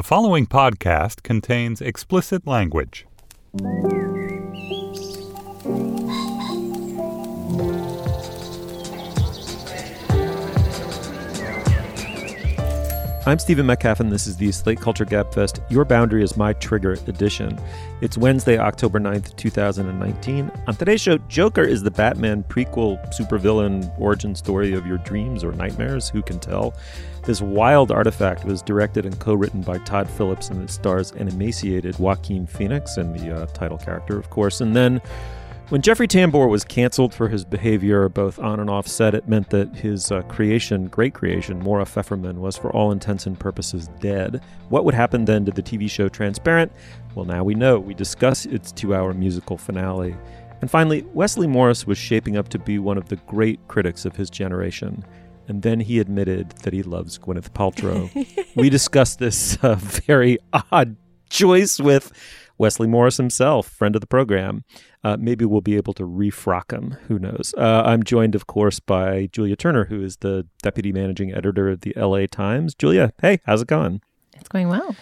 The following podcast contains explicit language. I'm Stephen Metcalf, and this is the Slate Culture Gabfest Your Boundary is My Trigger edition. It's Wednesday, October 9th, 2019. On today's show, Joker is the Batman prequel supervillain origin story of your dreams or nightmares. Who can tell? This wild artifact was directed and co written by Todd Phillips, and it stars an emaciated Joaquin Phoenix and the uh, title character, of course. And then when Jeffrey Tambor was canceled for his behavior both on and off set, it meant that his uh, creation, great creation, Maura Pfefferman, was for all intents and purposes dead. What would happen then to the TV show Transparent? Well, now we know. We discuss its two hour musical finale. And finally, Wesley Morris was shaping up to be one of the great critics of his generation. And then he admitted that he loves Gwyneth Paltrow. we discussed this uh, very odd choice with Wesley Morris himself, friend of the program. Uh, maybe we'll be able to refrock him. Who knows? Uh, I'm joined, of course, by Julia Turner, who is the deputy managing editor of the LA Times. Julia, hey, how's it going? It's going well.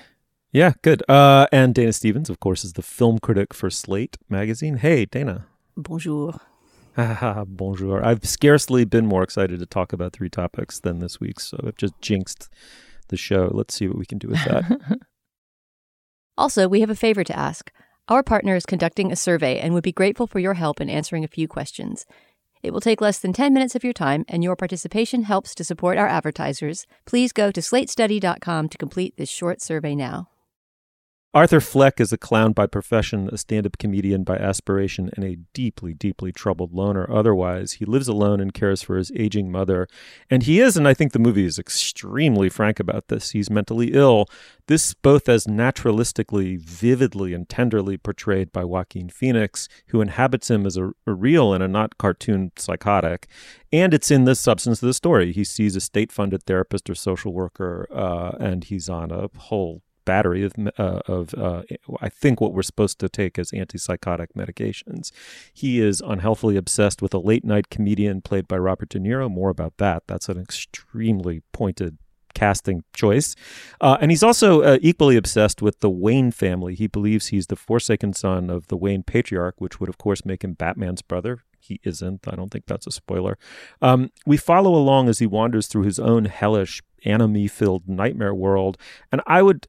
Yeah, good. Uh, and Dana Stevens, of course, is the film critic for Slate magazine. Hey, Dana. Bonjour. Bonjour. I've scarcely been more excited to talk about three topics than this week, so I've just jinxed the show. Let's see what we can do with that. also, we have a favor to ask. Our partner is conducting a survey and would be grateful for your help in answering a few questions. It will take less than 10 minutes of your time, and your participation helps to support our advertisers. Please go to slatestudy.com to complete this short survey now. Arthur Fleck is a clown by profession, a stand up comedian by aspiration, and a deeply, deeply troubled loner otherwise. He lives alone and cares for his aging mother. And he is, and I think the movie is extremely frank about this, he's mentally ill. This both as naturalistically, vividly, and tenderly portrayed by Joaquin Phoenix, who inhabits him as a, a real and a not cartoon psychotic. And it's in the substance of the story. He sees a state funded therapist or social worker, uh, and he's on a whole battery of, uh, of uh, I think what we're supposed to take as antipsychotic medications. He is unhealthily obsessed with a late night comedian played by Robert De Niro. More about that. That's an extremely pointed casting choice. Uh, and he's also uh, equally obsessed with the Wayne family. He believes he's the forsaken son of the Wayne patriarch, which would, of course, make him Batman's brother. He isn't. I don't think that's a spoiler. Um, we follow along as he wanders through his own hellish, enemy filled nightmare world. And I would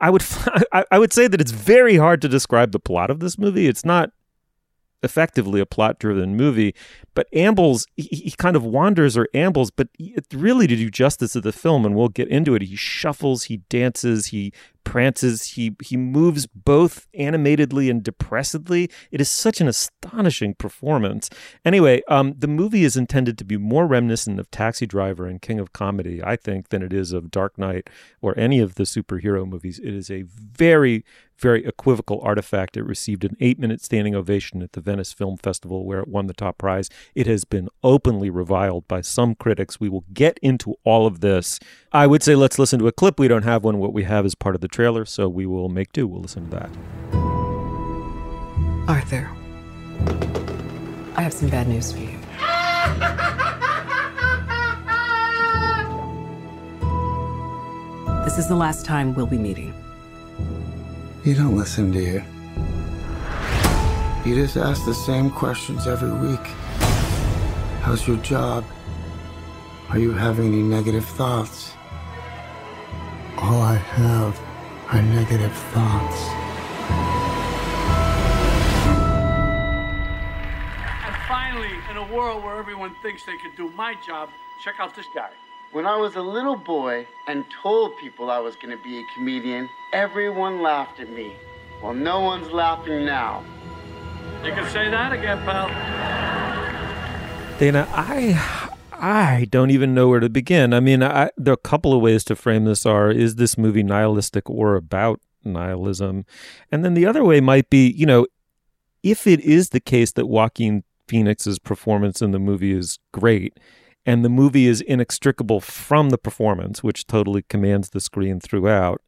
I, would I would say that it's very hard to describe the plot of this movie. It's not effectively a plot driven movie, but ambles he, he, kind of wanders or ambles, but really to do justice to the film, and we'll get into it. He shuffles, he dances, he prances, he he moves both animatedly and depressedly. It is such an astonishing performance. Anyway, um, the movie is intended to be more reminiscent of Taxi Driver and King of Comedy, I think, than it is of Dark Knight or any of the superhero movies. It is a very very equivocal artifact. It received an eight minute standing ovation at the Venice Film Festival, where it won the top prize. It has been openly reviled by some critics. We will get into all of this. I would say let's listen to a clip. We don't have one. What we have is part of the trailer, so we will make do. We'll listen to that. Arthur, I have some bad news for you. this is the last time we'll be meeting. You don't listen, do you? You just ask the same questions every week. How's your job? Are you having any negative thoughts? All I have are negative thoughts. And finally, in a world where everyone thinks they can do my job, check out this guy. When I was a little boy and told people I was going to be a comedian, everyone laughed at me. Well, no one's laughing now. You can say that again, pal. Dana, I I don't even know where to begin. I mean, I, there are a couple of ways to frame this are is this movie nihilistic or about nihilism? And then the other way might be, you know, if it is the case that Joaquin Phoenix's performance in the movie is great and the movie is inextricable from the performance, which totally commands the screen throughout,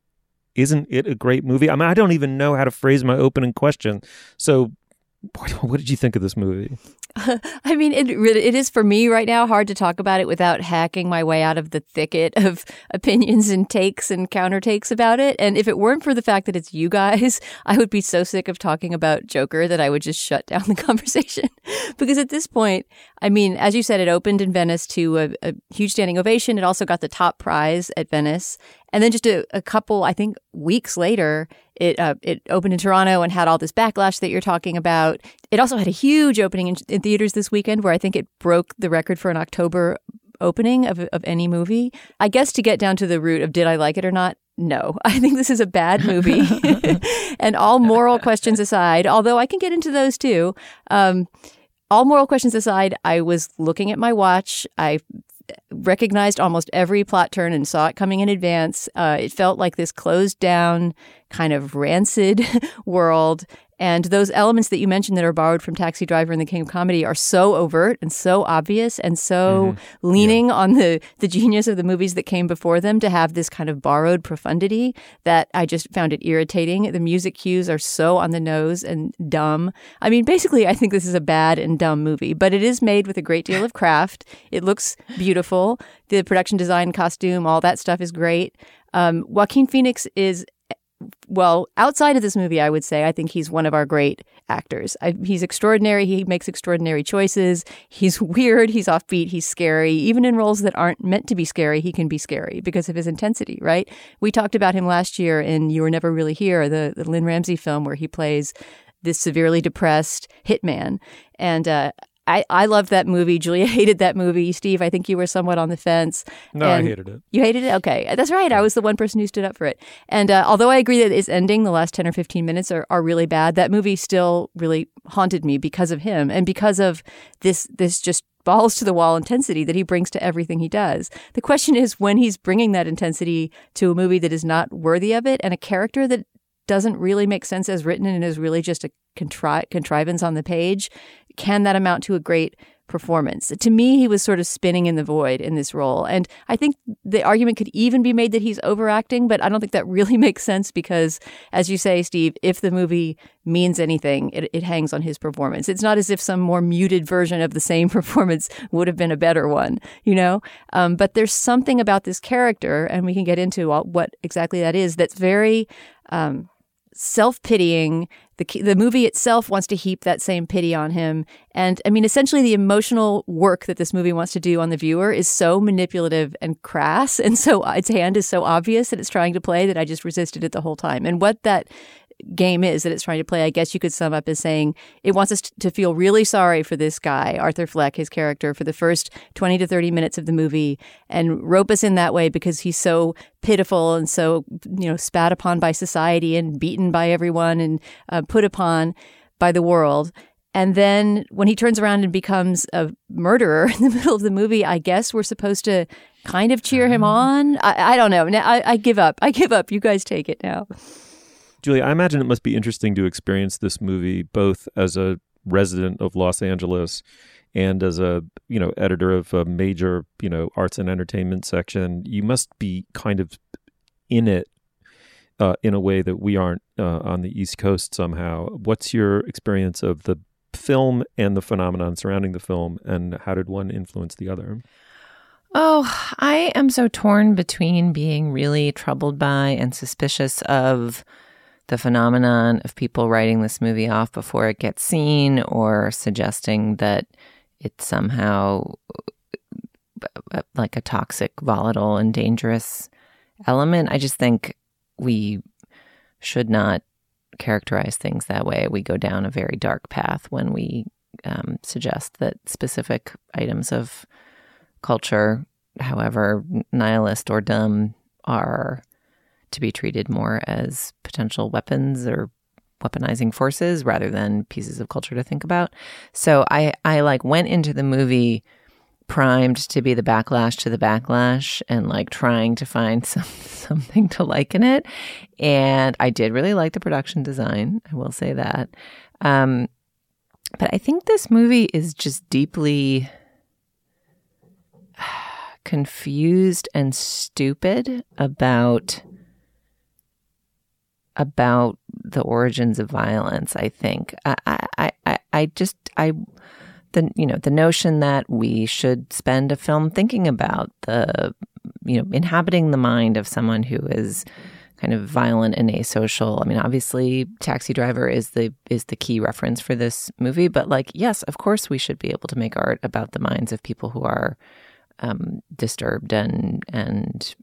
isn't it a great movie? I mean, I don't even know how to phrase my opening question. So what did you think of this movie? I mean, it it is for me right now hard to talk about it without hacking my way out of the thicket of opinions and takes and counter takes about it. And if it weren't for the fact that it's you guys, I would be so sick of talking about Joker that I would just shut down the conversation. because at this point, I mean, as you said, it opened in Venice to a, a huge standing ovation. It also got the top prize at Venice, and then just a, a couple, I think, weeks later, it uh, it opened in Toronto and had all this backlash that you're talking about. It also had a huge opening in, in theaters this weekend, where I think it broke the record for an October opening of of any movie. I guess to get down to the root of did I like it or not, no, I think this is a bad movie. and all moral questions aside, although I can get into those too. Um, all moral questions aside, I was looking at my watch. I recognized almost every plot turn and saw it coming in advance. Uh, it felt like this closed down, kind of rancid world. And those elements that you mentioned that are borrowed from Taxi Driver and The King of Comedy are so overt and so obvious and so mm-hmm. leaning yeah. on the, the genius of the movies that came before them to have this kind of borrowed profundity that I just found it irritating. The music cues are so on the nose and dumb. I mean, basically, I think this is a bad and dumb movie, but it is made with a great deal of craft. It looks beautiful. The production design, costume, all that stuff is great. Um, Joaquin Phoenix is well, outside of this movie, I would say I think he's one of our great actors. I, he's extraordinary. He makes extraordinary choices. He's weird. He's offbeat. He's scary. Even in roles that aren't meant to be scary, he can be scary because of his intensity, right? We talked about him last year in You Were Never Really Here, the, the Lynne Ramsay film where he plays this severely depressed hitman. And uh, I, I loved that movie. Julia hated that movie. Steve, I think you were somewhat on the fence. No, I hated it. You hated it? Okay. That's right. I was the one person who stood up for it. And uh, although I agree that its ending, the last 10 or 15 minutes, are, are really bad, that movie still really haunted me because of him and because of this, this just balls to the wall intensity that he brings to everything he does. The question is when he's bringing that intensity to a movie that is not worthy of it and a character that doesn't really make sense as written and is really just a contri- contrivance on the page, can that amount to a great performance? To me, he was sort of spinning in the void in this role. And I think the argument could even be made that he's overacting, but I don't think that really makes sense because, as you say, Steve, if the movie means anything, it, it hangs on his performance. It's not as if some more muted version of the same performance would have been a better one, you know? Um, but there's something about this character, and we can get into what exactly that is, that's very. Um, self pitying. The, the movie itself wants to heap that same pity on him. And I mean, essentially, the emotional work that this movie wants to do on the viewer is so manipulative and crass. And so uh, its hand is so obvious that it's trying to play that I just resisted it the whole time. And what that game is that it's trying to play, I guess you could sum up as saying it wants us to feel really sorry for this guy, Arthur Fleck, his character, for the first 20 to 30 minutes of the movie and rope us in that way because he's so pitiful and so, you know, spat upon by society and beaten by everyone and uh, put upon by the world. And then when he turns around and becomes a murderer in the middle of the movie, I guess we're supposed to kind of cheer him uh-huh. on. I, I don't know. I, I give up. I give up. You guys take it now. Julia, I imagine it must be interesting to experience this movie both as a resident of Los Angeles and as a you know editor of a major you know arts and entertainment section. You must be kind of in it uh, in a way that we aren't uh, on the East Coast somehow. What's your experience of the film and the phenomenon surrounding the film, and how did one influence the other? Oh, I am so torn between being really troubled by and suspicious of the phenomenon of people writing this movie off before it gets seen or suggesting that it's somehow like a toxic, volatile, and dangerous element. I just think we should not characterize things that way. We go down a very dark path when we um, suggest that specific items of culture, however nihilist or dumb, are to be treated more as potential weapons or weaponizing forces rather than pieces of culture to think about. So I I like went into the movie primed to be the backlash to the backlash and like trying to find some something to like in it. And I did really like the production design. I will say that. Um, but I think this movie is just deeply confused and stupid about about the origins of violence. I think I I I, I just I the you know the notion that we should spend a film thinking about the you know inhabiting the mind of someone who is kind of violent and asocial. I mean, obviously, Taxi Driver is the is the key reference for this movie, but like, yes, of course, we should be able to make art about the minds of people who are um, disturbed and and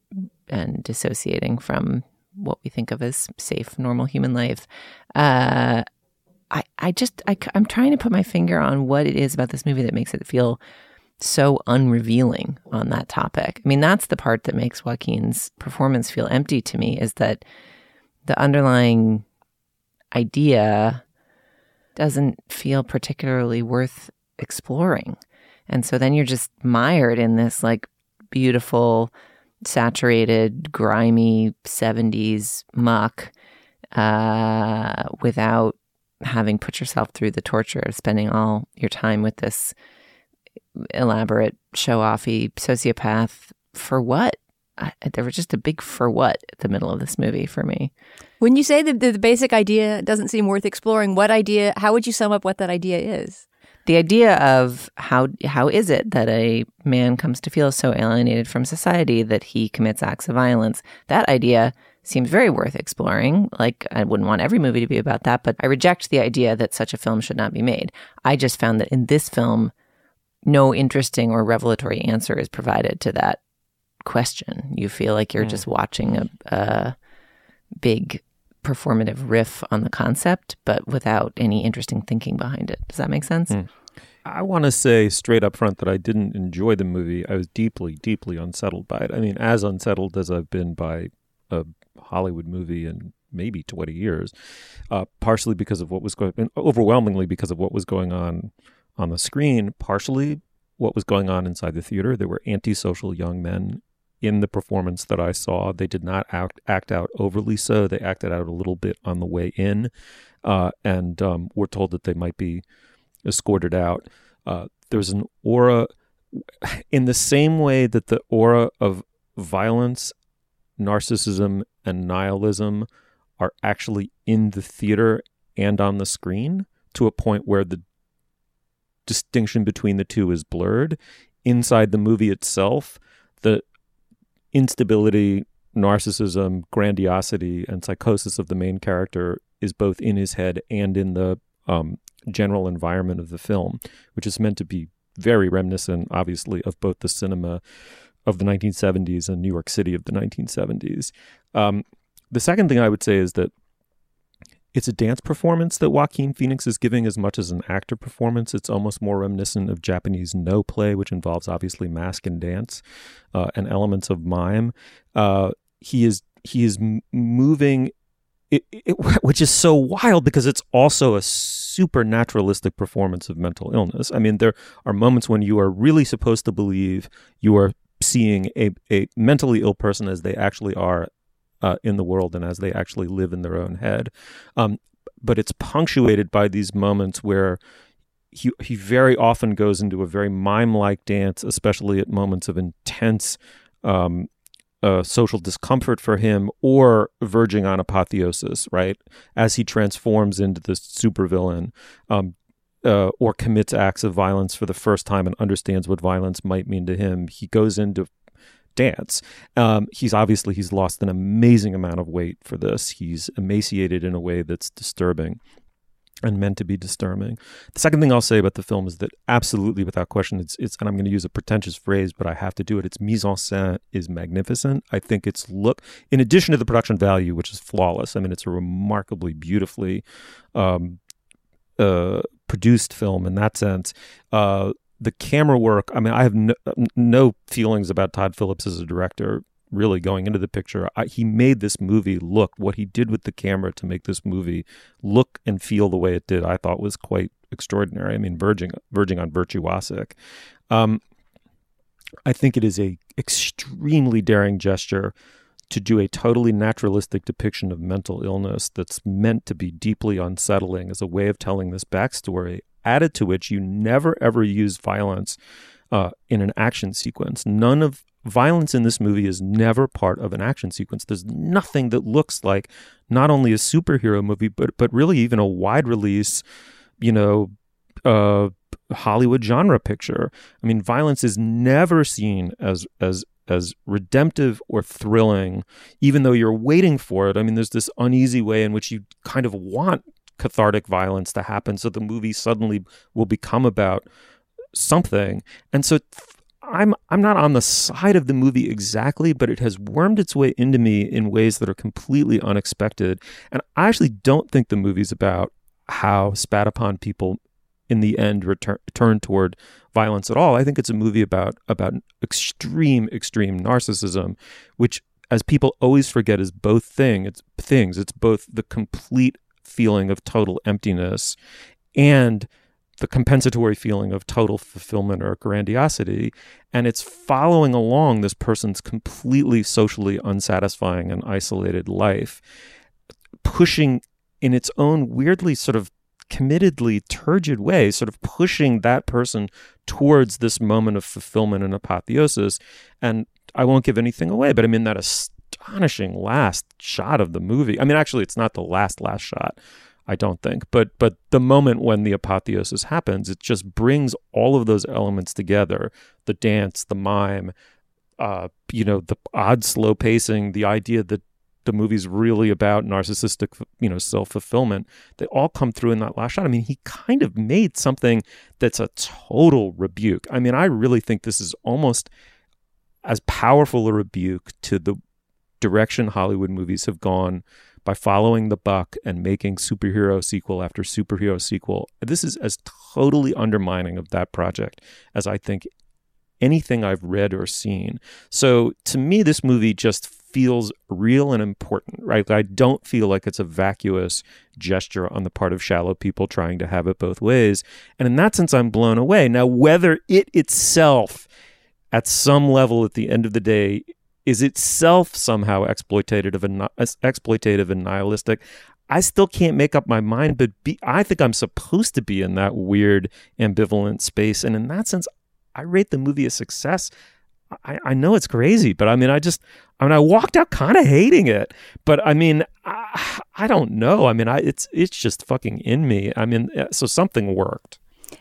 and dissociating from what we think of as safe, normal human life. Uh, I I just I, I'm trying to put my finger on what it is about this movie that makes it feel so unrevealing on that topic. I mean, that's the part that makes Joaquin's performance feel empty to me is that the underlying idea doesn't feel particularly worth exploring. And so then you're just mired in this like beautiful, saturated, grimy 70s muck uh, without having put yourself through the torture of spending all your time with this elaborate, show offy sociopath for what? I, there was just a big for what at the middle of this movie for me. When you say that the basic idea doesn't seem worth exploring, what idea? How would you sum up what that idea is? The idea of how how is it that a man comes to feel so alienated from society that he commits acts of violence? That idea seems very worth exploring. Like I wouldn't want every movie to be about that, but I reject the idea that such a film should not be made. I just found that in this film no interesting or revelatory answer is provided to that question. You feel like you're mm. just watching a, a big performative riff on the concept, but without any interesting thinking behind it. Does that make sense? Mm. I want to say straight up front that I didn't enjoy the movie. I was deeply, deeply unsettled by it. I mean, as unsettled as I've been by a Hollywood movie in maybe 20 years, uh, partially because of what was going, overwhelmingly because of what was going on on the screen, partially what was going on inside the theater. There were antisocial young men in the performance that I saw. They did not act, act out overly so. They acted out a little bit on the way in, uh, and um, were told that they might be escorted out. Uh, there's an aura, in the same way that the aura of violence, narcissism, and nihilism are actually in the theater and on the screen to a point where the distinction between the two is blurred. Inside the movie itself, the instability, narcissism, grandiosity, and psychosis of the main character is both in his head and in the um, general environment of the film, which is meant to be very reminiscent, obviously, of both the cinema of the 1970s and New York City of the 1970s. Um, the second thing I would say is that it's a dance performance that Joaquin Phoenix is giving as much as an actor performance. It's almost more reminiscent of Japanese Noh play, which involves obviously mask and dance uh, and elements of mime. Uh, he is he is moving, it, it, which is so wild because it's also a supernaturalistic performance of mental illness. I mean, there are moments when you are really supposed to believe you are seeing a, a mentally ill person as they actually are uh, in the world and as they actually live in their own head. Um, but it's punctuated by these moments where he he very often goes into a very mime-like dance, especially at moments of intense um, uh, social discomfort for him or verging on apotheosis. Right as he transforms into this supervillain. Um, uh, or commits acts of violence for the first time and understands what violence might mean to him, he goes into dance. Um, he's obviously he's lost an amazing amount of weight for this. He's emaciated in a way that's disturbing and meant to be disturbing. The second thing I'll say about the film is that absolutely, without question, it's it's and I'm going to use a pretentious phrase, but I have to do it. Its mise en scène is magnificent. I think its look, in addition to the production value, which is flawless. I mean, it's a remarkably beautifully um, uh, produced film in that sense. Uh, the camera work, I mean, I have no, no feelings about Todd Phillips as a director really going into the picture. I, he made this movie look what he did with the camera to make this movie look and feel the way it did. I thought was quite extraordinary. I mean, verging verging on virtuosic. Um, I think it is a extremely daring gesture to do a totally naturalistic depiction of mental illness that's meant to be deeply unsettling as a way of telling this backstory added to which you never ever use violence uh, in an action sequence. None of violence in this movie is never part of an action sequence. There's nothing that looks like not only a superhero movie, but but really even a wide release, you know, uh, Hollywood genre picture. I mean, violence is never seen as as as redemptive or thrilling, even though you're waiting for it. I mean, there's this uneasy way in which you kind of want cathartic violence to happen, so the movie suddenly will become about something. And so I'm I'm not on the side of the movie exactly, but it has wormed its way into me in ways that are completely unexpected. And I actually don't think the movie's about how spat upon people in the end return turn toward violence at all. I think it's a movie about about extreme extreme narcissism, which as people always forget is both thing it's things. It's both the complete feeling of total emptiness and the compensatory feeling of total fulfillment or grandiosity. And it's following along this person's completely socially unsatisfying and isolated life, pushing in its own weirdly sort of committedly turgid way, sort of pushing that person towards this moment of fulfillment and apotheosis. And I won't give anything away, but I mean, that astonishing last shot of the movie. I mean, actually, it's not the last, last shot. I don't think. But but the moment when the apotheosis happens, it just brings all of those elements together: the dance, the mime, uh, you know, the odd slow pacing, the idea that the movie's really about narcissistic, you know, self fulfillment. They all come through in that last shot. I mean, he kind of made something that's a total rebuke. I mean, I really think this is almost as powerful a rebuke to the direction Hollywood movies have gone by following the buck and making superhero sequel after superhero sequel. This is as totally undermining of that project as I think anything I've read or seen. So to me, this movie just feels real and important, right? I don't feel like it's a vacuous gesture on the part of shallow people trying to have it both ways. And in that sense, I'm blown away. Now, whether it itself, at some level at the end of the day, is itself somehow exploitative and exploitative and nihilistic. I still can't make up my mind, but be, I think I'm supposed to be in that weird ambivalent space, and in that sense, I rate the movie a success. I, I know it's crazy, but I mean, I just, I mean, I walked out kind of hating it, but I mean, I, I don't know. I mean, I, it's, it's just fucking in me. I mean, uh, so something worked.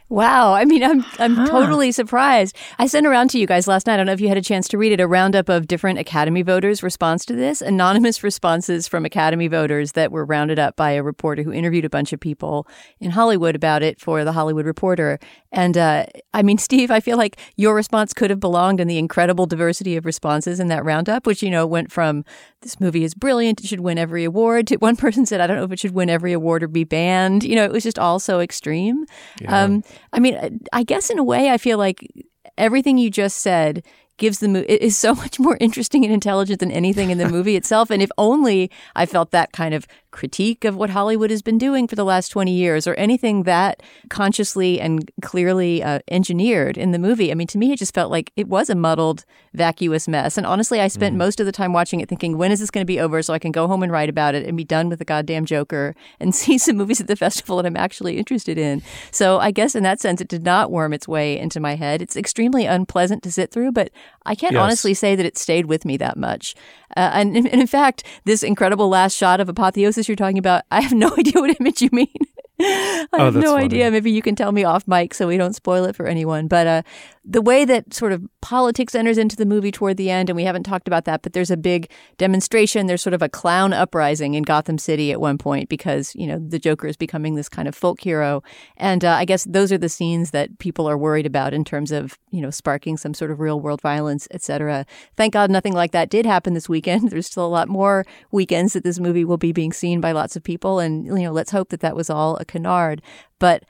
Wow. I mean, I'm I'm huh. totally surprised. I sent around to you guys last night. I don't know if you had a chance to read it, a roundup of different Academy voters' response to this, anonymous responses from Academy voters that were rounded up by a reporter who interviewed a bunch of people in Hollywood about it for the Hollywood Reporter. And uh, I mean, Steve, I feel like your response could have belonged in the incredible diversity of responses in that roundup, which you know went from this movie is brilliant, it should win every award. To one person said, I don't know if it should win every award or be banned. You know, it was just all so extreme. Yeah. Um, I mean, I guess in a way, I feel like everything you just said gives the movie is so much more interesting and intelligent than anything in the movie itself. And if only I felt that kind of critique of what Hollywood has been doing for the last 20 years or anything that consciously and clearly uh, engineered in the movie. I mean, to me, it just felt like it was a muddled, vacuous mess. And honestly, I spent mm. most of the time watching it thinking, when is this going to be over so I can go home and write about it and be done with the goddamn Joker and see some movies at the festival that I'm actually interested in. So I guess in that sense, it did not worm its way into my head. It's extremely unpleasant to sit through, but I can't yes. honestly say that it stayed with me that much. Uh, and, and in fact, this incredible last shot of apotheosis you're talking about, I have no idea what image you mean. I oh, have no funny. idea. Maybe you can tell me off mic so we don't spoil it for anyone. But uh, the way that sort of politics enters into the movie toward the end, and we haven't talked about that, but there's a big demonstration. There's sort of a clown uprising in Gotham City at one point because, you know, the Joker is becoming this kind of folk hero. And uh, I guess those are the scenes that people are worried about in terms of, you know, sparking some sort of real world violence, etc. Thank God nothing like that did happen this weekend. There's still a lot more weekends that this movie will be being seen by lots of people. And, you know, let's hope that that was all a canard. But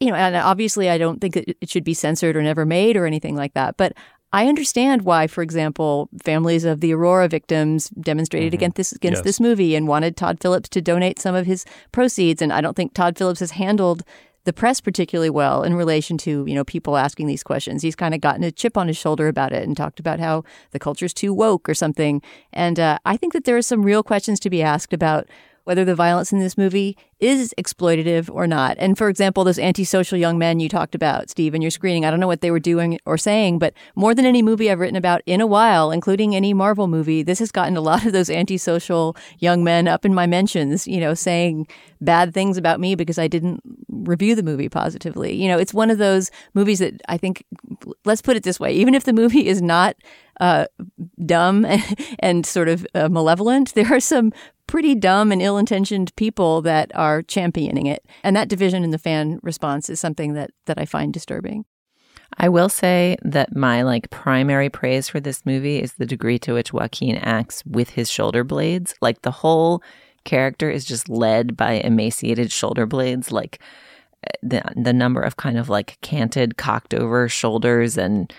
you know, and obviously I don't think it should be censored or never made or anything like that. But I understand why, for example, families of the Aurora victims demonstrated mm-hmm. against this against yes. this movie and wanted Todd Phillips to donate some of his proceeds. And I don't think Todd Phillips has handled the press particularly well in relation to you know people asking these questions. He's kind of gotten a chip on his shoulder about it and talked about how the culture's too woke or something. And uh, I think that there are some real questions to be asked about whether the violence in this movie is exploitative or not. And for example, those antisocial young men you talked about, Steve, in your screening, I don't know what they were doing or saying, but more than any movie I've written about in a while, including any Marvel movie, this has gotten a lot of those antisocial young men up in my mentions, you know, saying bad things about me because I didn't review the movie positively. You know, it's one of those movies that I think, let's put it this way, even if the movie is not uh, dumb and, sort of uh, malevolent, there are some pretty dumb and ill-intentioned people that are championing it. And that division in the fan response is something that that I find disturbing. I will say that my like primary praise for this movie is the degree to which Joaquin acts with his shoulder blades. Like the whole character is just led by emaciated shoulder blades like eh, the the number of kind of like canted cocked over shoulders and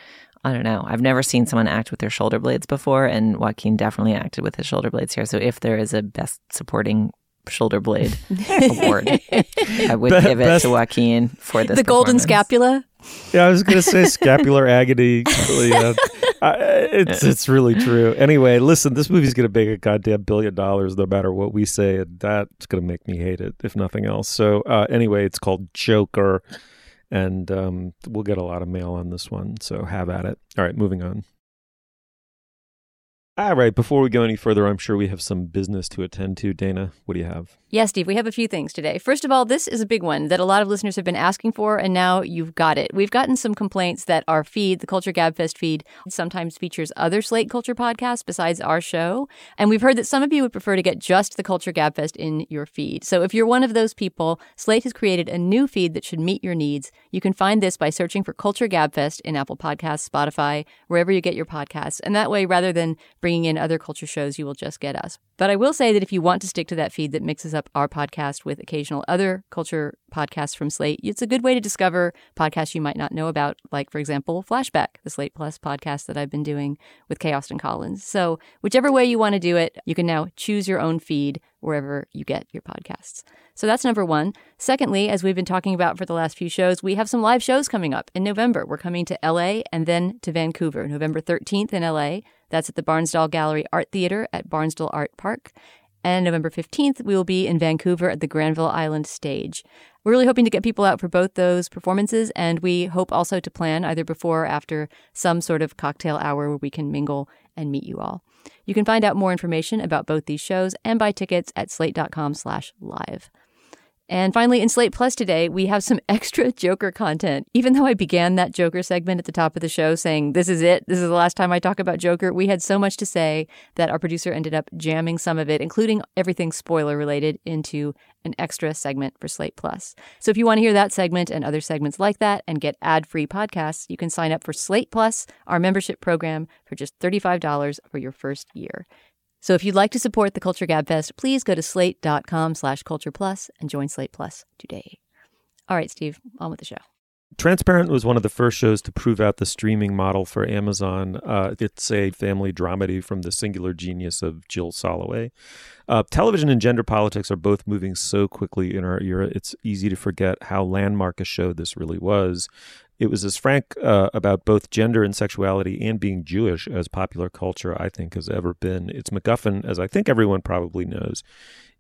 I don't know. I've never seen someone act with their shoulder blades before, and Joaquin definitely acted with his shoulder blades here. So if there is a best supporting shoulder blade award, I would Be- give it best- to Joaquin for this. The golden scapula. Yeah, I was going to say scapular agony. Yeah. I, it's it's really true. Anyway, listen, this movie's going to make a goddamn billion dollars no matter what we say, and that's going to make me hate it if nothing else. So uh, anyway, it's called Joker and um, we'll get a lot of mail on this one. So have at it. All right, moving on. All right, before we go any further, I'm sure we have some business to attend to. Dana, what do you have? Yeah, Steve, we have a few things today. First of all, this is a big one that a lot of listeners have been asking for, and now you've got it. We've gotten some complaints that our feed, the Culture Gabfest feed, sometimes features other Slate Culture podcasts besides our show. And we've heard that some of you would prefer to get just the Culture Gabfest in your feed. So if you're one of those people, Slate has created a new feed that should meet your needs. You can find this by searching for Culture Gabfest in Apple Podcasts, Spotify, wherever you get your podcasts. And that way, rather than bringing in other culture shows, you will just get us. But I will say that if you want to stick to that feed that mixes up our podcast with occasional other culture podcasts from Slate, it's a good way to discover podcasts you might not know about, like, for example, Flashback, the Slate Plus podcast that I've been doing with K. Austin Collins. So, whichever way you want to do it, you can now choose your own feed wherever you get your podcasts. So that's number one. Secondly, as we've been talking about for the last few shows, we have some live shows coming up in November. We're coming to LA and then to Vancouver, November 13th in LA, that's at the Barnsdall Gallery Art Theater at Barnsdall Art Park. And November 15th, we will be in Vancouver at the Granville Island Stage. We're really hoping to get people out for both those performances, and we hope also to plan either before or after some sort of cocktail hour where we can mingle and meet you all. You can find out more information about both these shows and buy tickets at slate.com slash live. And finally, in Slate Plus today, we have some extra Joker content. Even though I began that Joker segment at the top of the show saying, this is it, this is the last time I talk about Joker, we had so much to say that our producer ended up jamming some of it, including everything spoiler related, into an extra segment for Slate Plus. So if you want to hear that segment and other segments like that and get ad free podcasts, you can sign up for Slate Plus, our membership program, for just $35 for your first year. So if you'd like to support the Culture Gabfest, please go to slate.com slash culture plus and join Slate Plus today. All right, Steve, on with the show. Transparent was one of the first shows to prove out the streaming model for Amazon. Uh, it's a family dramedy from the singular genius of Jill Soloway. Uh, television and gender politics are both moving so quickly in our era, it's easy to forget how landmark a show this really was. It was as frank uh, about both gender and sexuality and being Jewish as popular culture, I think, has ever been. Its MacGuffin, as I think everyone probably knows,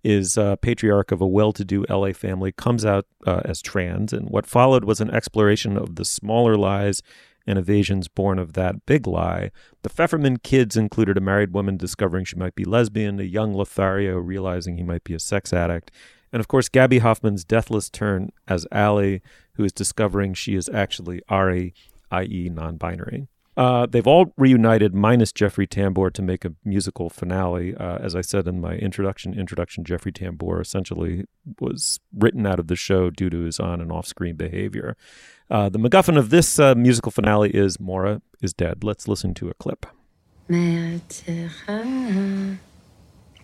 is a patriarch of a well-to-do LA family comes out uh, as trans, and what followed was an exploration of the smaller lies and evasions born of that big lie. The Pfefferman kids included a married woman discovering she might be lesbian, a young Lothario realizing he might be a sex addict, and of course, Gaby Hoffmann's deathless turn as Allie, who is discovering she is actually Ari, i.e., non binary. Uh, they've all reunited minus Jeffrey Tambor to make a musical finale. Uh, as I said in my introduction, introduction Jeffrey Tambor essentially was written out of the show due to his on and off screen behavior. Uh, the MacGuffin of this uh, musical finale is Maura is dead. Let's listen to a clip.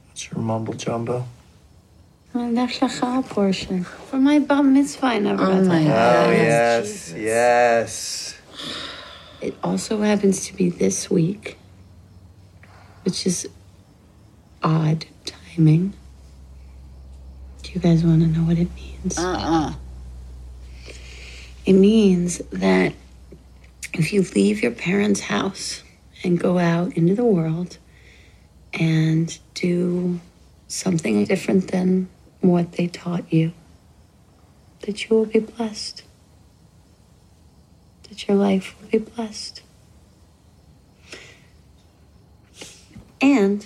What's your mumble jumbo? Portion for my bat mitzvah. I never oh my Oh yes, yes. It also happens to be this week, which is odd timing. Do you guys want to know what it means? Uh-uh. It means that if you leave your parents' house and go out into the world and do something different than what they taught you, that you will be blessed. That your life will be blessed. And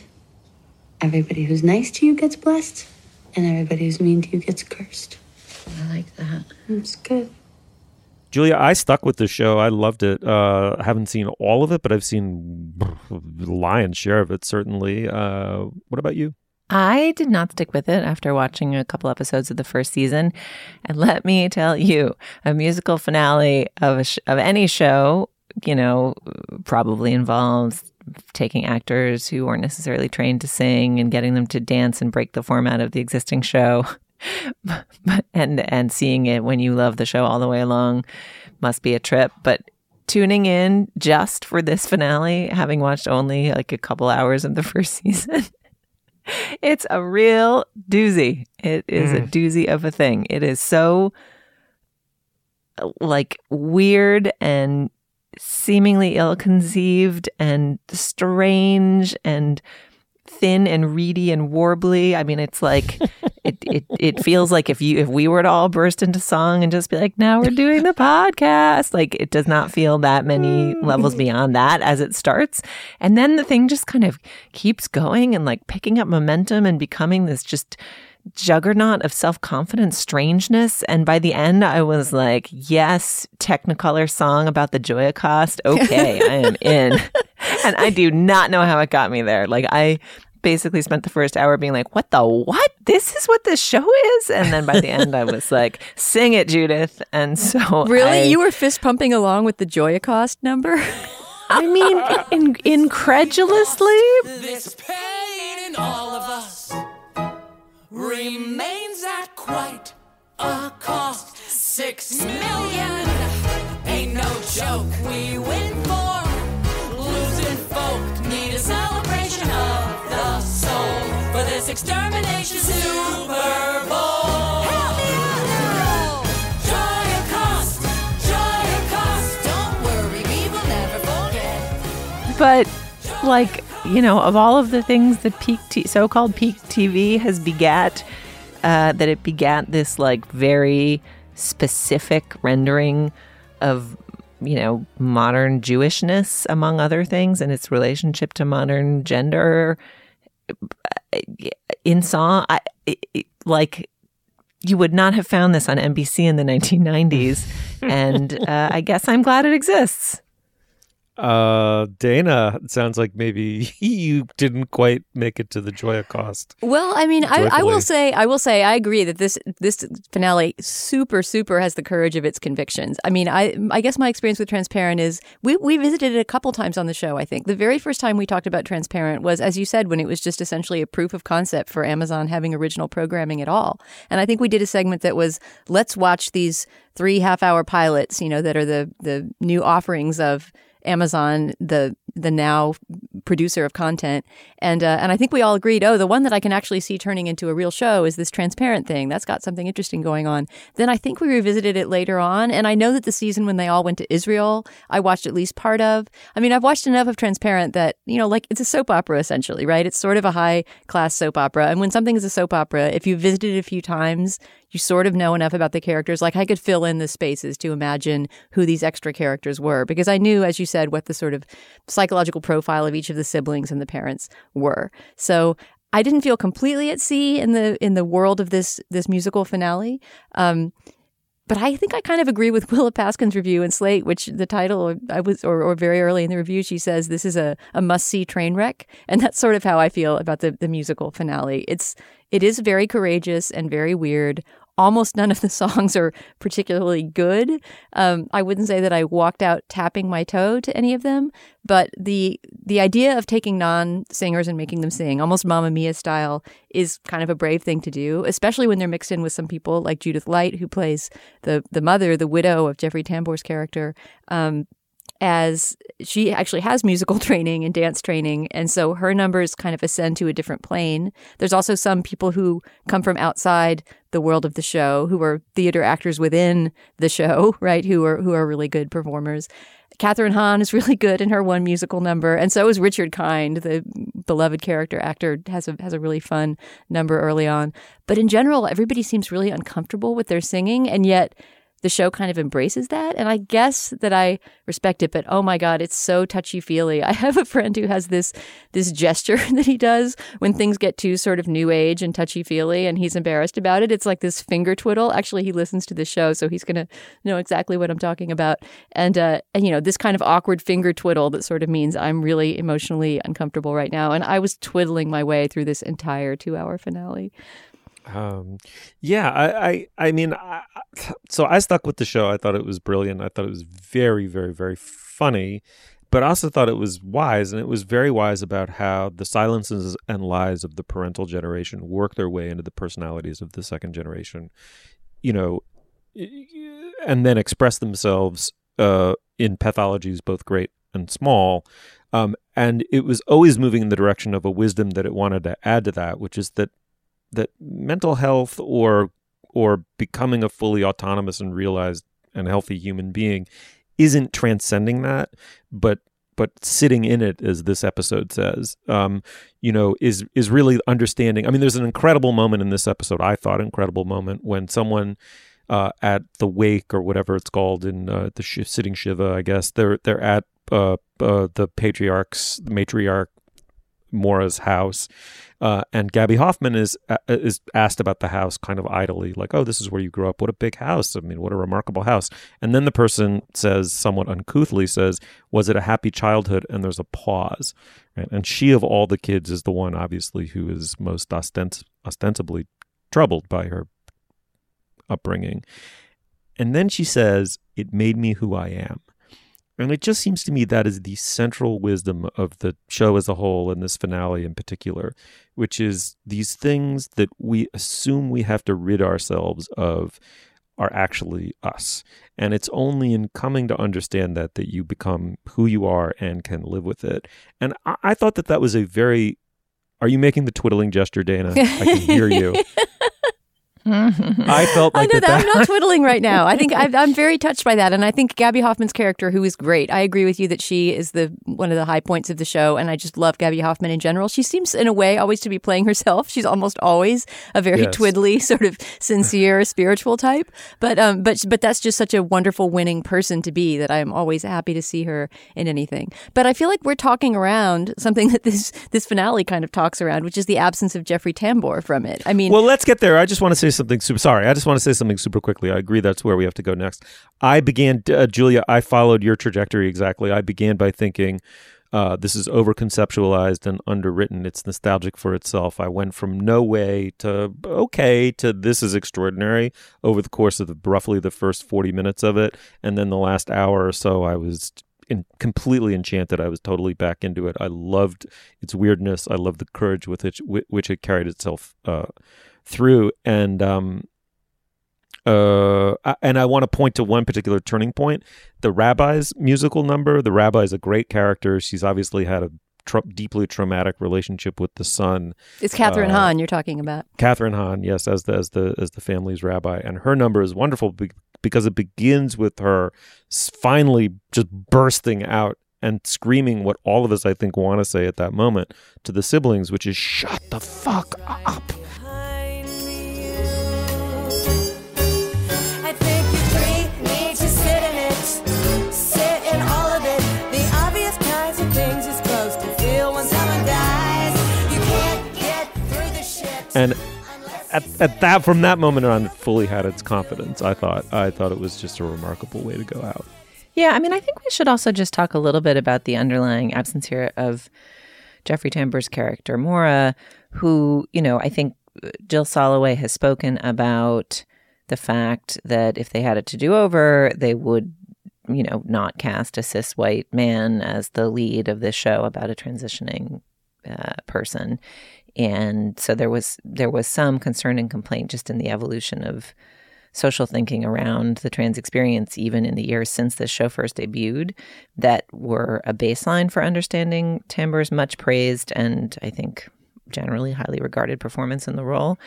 everybody who's nice to you gets blessed, and everybody who's mean to you gets cursed. I like that. It's good. Julia, I stuck with the show. I loved it. Uh, I haven't seen all of it, but I've seen the lion's share of it, certainly. Uh, what about you? I did not stick with it after watching a couple episodes of the first season. And let me tell you, a musical finale of sh- of any show, you know, probably involves taking actors who aren't necessarily trained to sing and getting them to dance and break the format of the existing show. and and seeing it when you love the show all the way along must be a trip. But tuning in just for this finale, having watched only like a couple hours of the first season, it's a real doozy. It is mm. a doozy of a thing. It is so like weird and seemingly ill conceived and strange and thin and reedy and warbly. I mean, it's like it, it it feels like if you if we were to all burst into song and just be like, now we're doing the podcast, like it does not feel that many mm. levels beyond that as it starts. And then the thing just kind of keeps going and like picking up momentum and becoming this just juggernaut of self-confidence strangeness and by the end i was like yes technicolor song about the joyocaust okay i am in and i do not know how it got me there. Like i basically spent the first hour being like what the what? This is what this show is? And then by the end i was like sing it judith. And so really? I, you were fist pumping along with the Joyocaust number? I mean in, incredulously? This pain in all of us remains at quite a cost. Six million will never forget. But like you know, of all of the things that peak t- so-called peak TV has begat, uh, that it begat this like very specific rendering of you know modern Jewishness among other things and its relationship to modern gender. In song, I, it, like you would not have found this on NBC in the 1990s, and uh, I guess I'm glad it exists. Uh, Dana, it sounds like maybe you didn't quite make it to the Joyocaust. Well, I mean, I, I, will say, I will say, I agree that this this finale super super has the courage of its convictions. I mean, I I guess my experience with Transparent is we we visited it a couple times on the show. I think the very first time we talked about Transparent was, as you said, when it was just essentially a proof of concept for Amazon having original programming at all. And I think we did a segment that was let's watch these three half hour pilots, you know, that are the the new offerings of Amazon, the the now producer of content, and uh, and I think we all agreed. Oh, the one that I can actually see turning into a real show is this transparent thing. That's got something interesting going on. Then I think we revisited it later on, and I know that the season when they all went to Israel, I watched at least part of. I mean, I've watched enough of Transparent that you know, like it's a soap opera essentially, right? It's sort of a high class soap opera, and when something is a soap opera, if you visited it a few times, you sort of know enough about the characters. Like I could fill in the spaces to imagine who these extra characters were because I knew, as you said, what the sort of psychological profile of each of the siblings and the parents were. So I didn't feel completely at sea in the in the world of this this musical finale. Um, but I think I kind of agree with Willa Paskin's review in Slate, which the title I was, or, or very early in the review, she says this is a, a must see train wreck, and that's sort of how I feel about the the musical finale. It's it is very courageous and very weird, almost none of the songs are particularly good. Um, I wouldn't say that I walked out tapping my toe to any of them, but the the idea of taking non singers and making them sing, almost Mamma Mia style, is kind of a brave thing to do, especially when they're mixed in with some people like Judith Light, who plays the the mother, the widow of Jeffrey Tambor's character. Um, as she actually has musical training and dance training. And so her numbers kind of ascend to a different plane. There's also some people who come from outside the world of the show who are theater actors within the show, right? Who are who are really good performers. Kathryn Hahn is really good in her one musical number, and so is Richard Kind, the beloved character actor, has a has a really fun number early on. But in general, everybody seems really uncomfortable with their singing, and yet the show kind of embraces that. And I guess that I respect it, but oh my God, it's so touchy feely. I have a friend who has this this gesture that he does when things get too sort of new age and touchy feely and he's embarrassed about it. It's like this finger twiddle. Actually, he listens to the show, so he's gonna know exactly what I'm talking about. And uh, and you know, this kind of awkward finger twiddle that sort of means I'm really emotionally uncomfortable right now. And I was twiddling my way through this entire two hour finale. Um, yeah, I, I, I mean, I, so I stuck with the show. I thought it was brilliant. I thought it was very, very, very funny, but I also thought it was wise, and it was very wise about how the silences and lies of the parental generation work their way into the personalities of the second generation. You know, and then express themselves uh, in pathologies both great and small. Um, and it was always moving in the direction of a wisdom that it wanted to add to that, which is that that mental health or or becoming a fully autonomous and realized and healthy human being isn't transcending that, but but sitting in it, as this episode says, um, you know, is is really understanding. I mean, there's an incredible moment in this episode. I thought incredible moment when someone uh, at the wake or whatever it's called in uh, the sh- sitting shiva, I guess they're they're at uh, uh the patriarch's the matriarch Maura's house, uh, and Gaby Hoffmann is uh, is asked about the house kind of idly, like, "Oh, this is where you grew up. What a big house! I mean, what a remarkable house." And then the person says, somewhat uncouthly, says, "Was it a happy childhood?" And there's a pause, right? And she, of all the kids, is the one, obviously, who is most ostensibly troubled by her upbringing. And then she says, "It made me who I am." And it just seems to me that is the central wisdom of the show as a whole and this finale in particular, which is these things that we assume we have to rid ourselves of are actually us. And it's only in coming to understand that that you become who you are and can live with it. And I, I thought that that was a very. Are you making the twiddling gesture, Dana? I can hear you. I felt like I know that, that, I'm not twiddling right now. I think I, I'm very touched by that, and I think Gaby Hoffmann's character, who is great, I agree with you that she is the one of the high points of the show, and I just love Gaby Hoffmann in general. She seems, in a way, always to be playing herself. She's almost always a very Yes. twiddly, sort of sincere, spiritual type. But um, but but that's just such a wonderful, winning person to be that I'm always happy to see her in anything. But I feel like we're talking around something that this this finale kind of talks around, which is the absence of Jeffrey Tambor from it. I mean, well, let's get there. I just want to say something super. Sorry, I just want to say something super quickly. I agree that's where we have to go next. I began, uh, Julia. I followed your trajectory exactly. I began by thinking. Uh, this is over conceptualized and underwritten. It's nostalgic for itself. I went from no way to okay to this is extraordinary over the course of the, roughly the first 40 minutes of it. And then the last hour or so, I was in, completely enchanted. I was totally back into it. I loved its weirdness. I loved the courage with which, which it carried itself uh, through. And um, uh, and I want to point to one particular turning point: the rabbi's musical number. The rabbi is a great character. She's obviously had a tr- deeply traumatic relationship with the son. it's Kathryn Uh, Hahn you're talking about. Kathryn Hahn, yes, as the as the as the family's rabbi, and her number is wonderful be- because it begins with her finally just bursting out and screaming what all of us, I think, want to say at that moment to the siblings, which is "Shut the fuck up." And at, at that, from that moment on, it fully had its confidence. I thought, I thought it was just a remarkable way to go out. Yeah, I mean, I think we should also just talk a little bit about the underlying absence here of Jeffrey Tambor's character, Maura, who, you know, I think Jill Soloway has spoken about the fact that if they had it to do over, they would, you know, not cast a cis white man as the lead of this show about a transitioning uh, person. And so there was there was some concern and complaint just in the evolution of social thinking around the trans experience, even in the years since this show first debuted, that were a baseline for understanding Tambor's much praised and I think generally highly regarded performance in the role,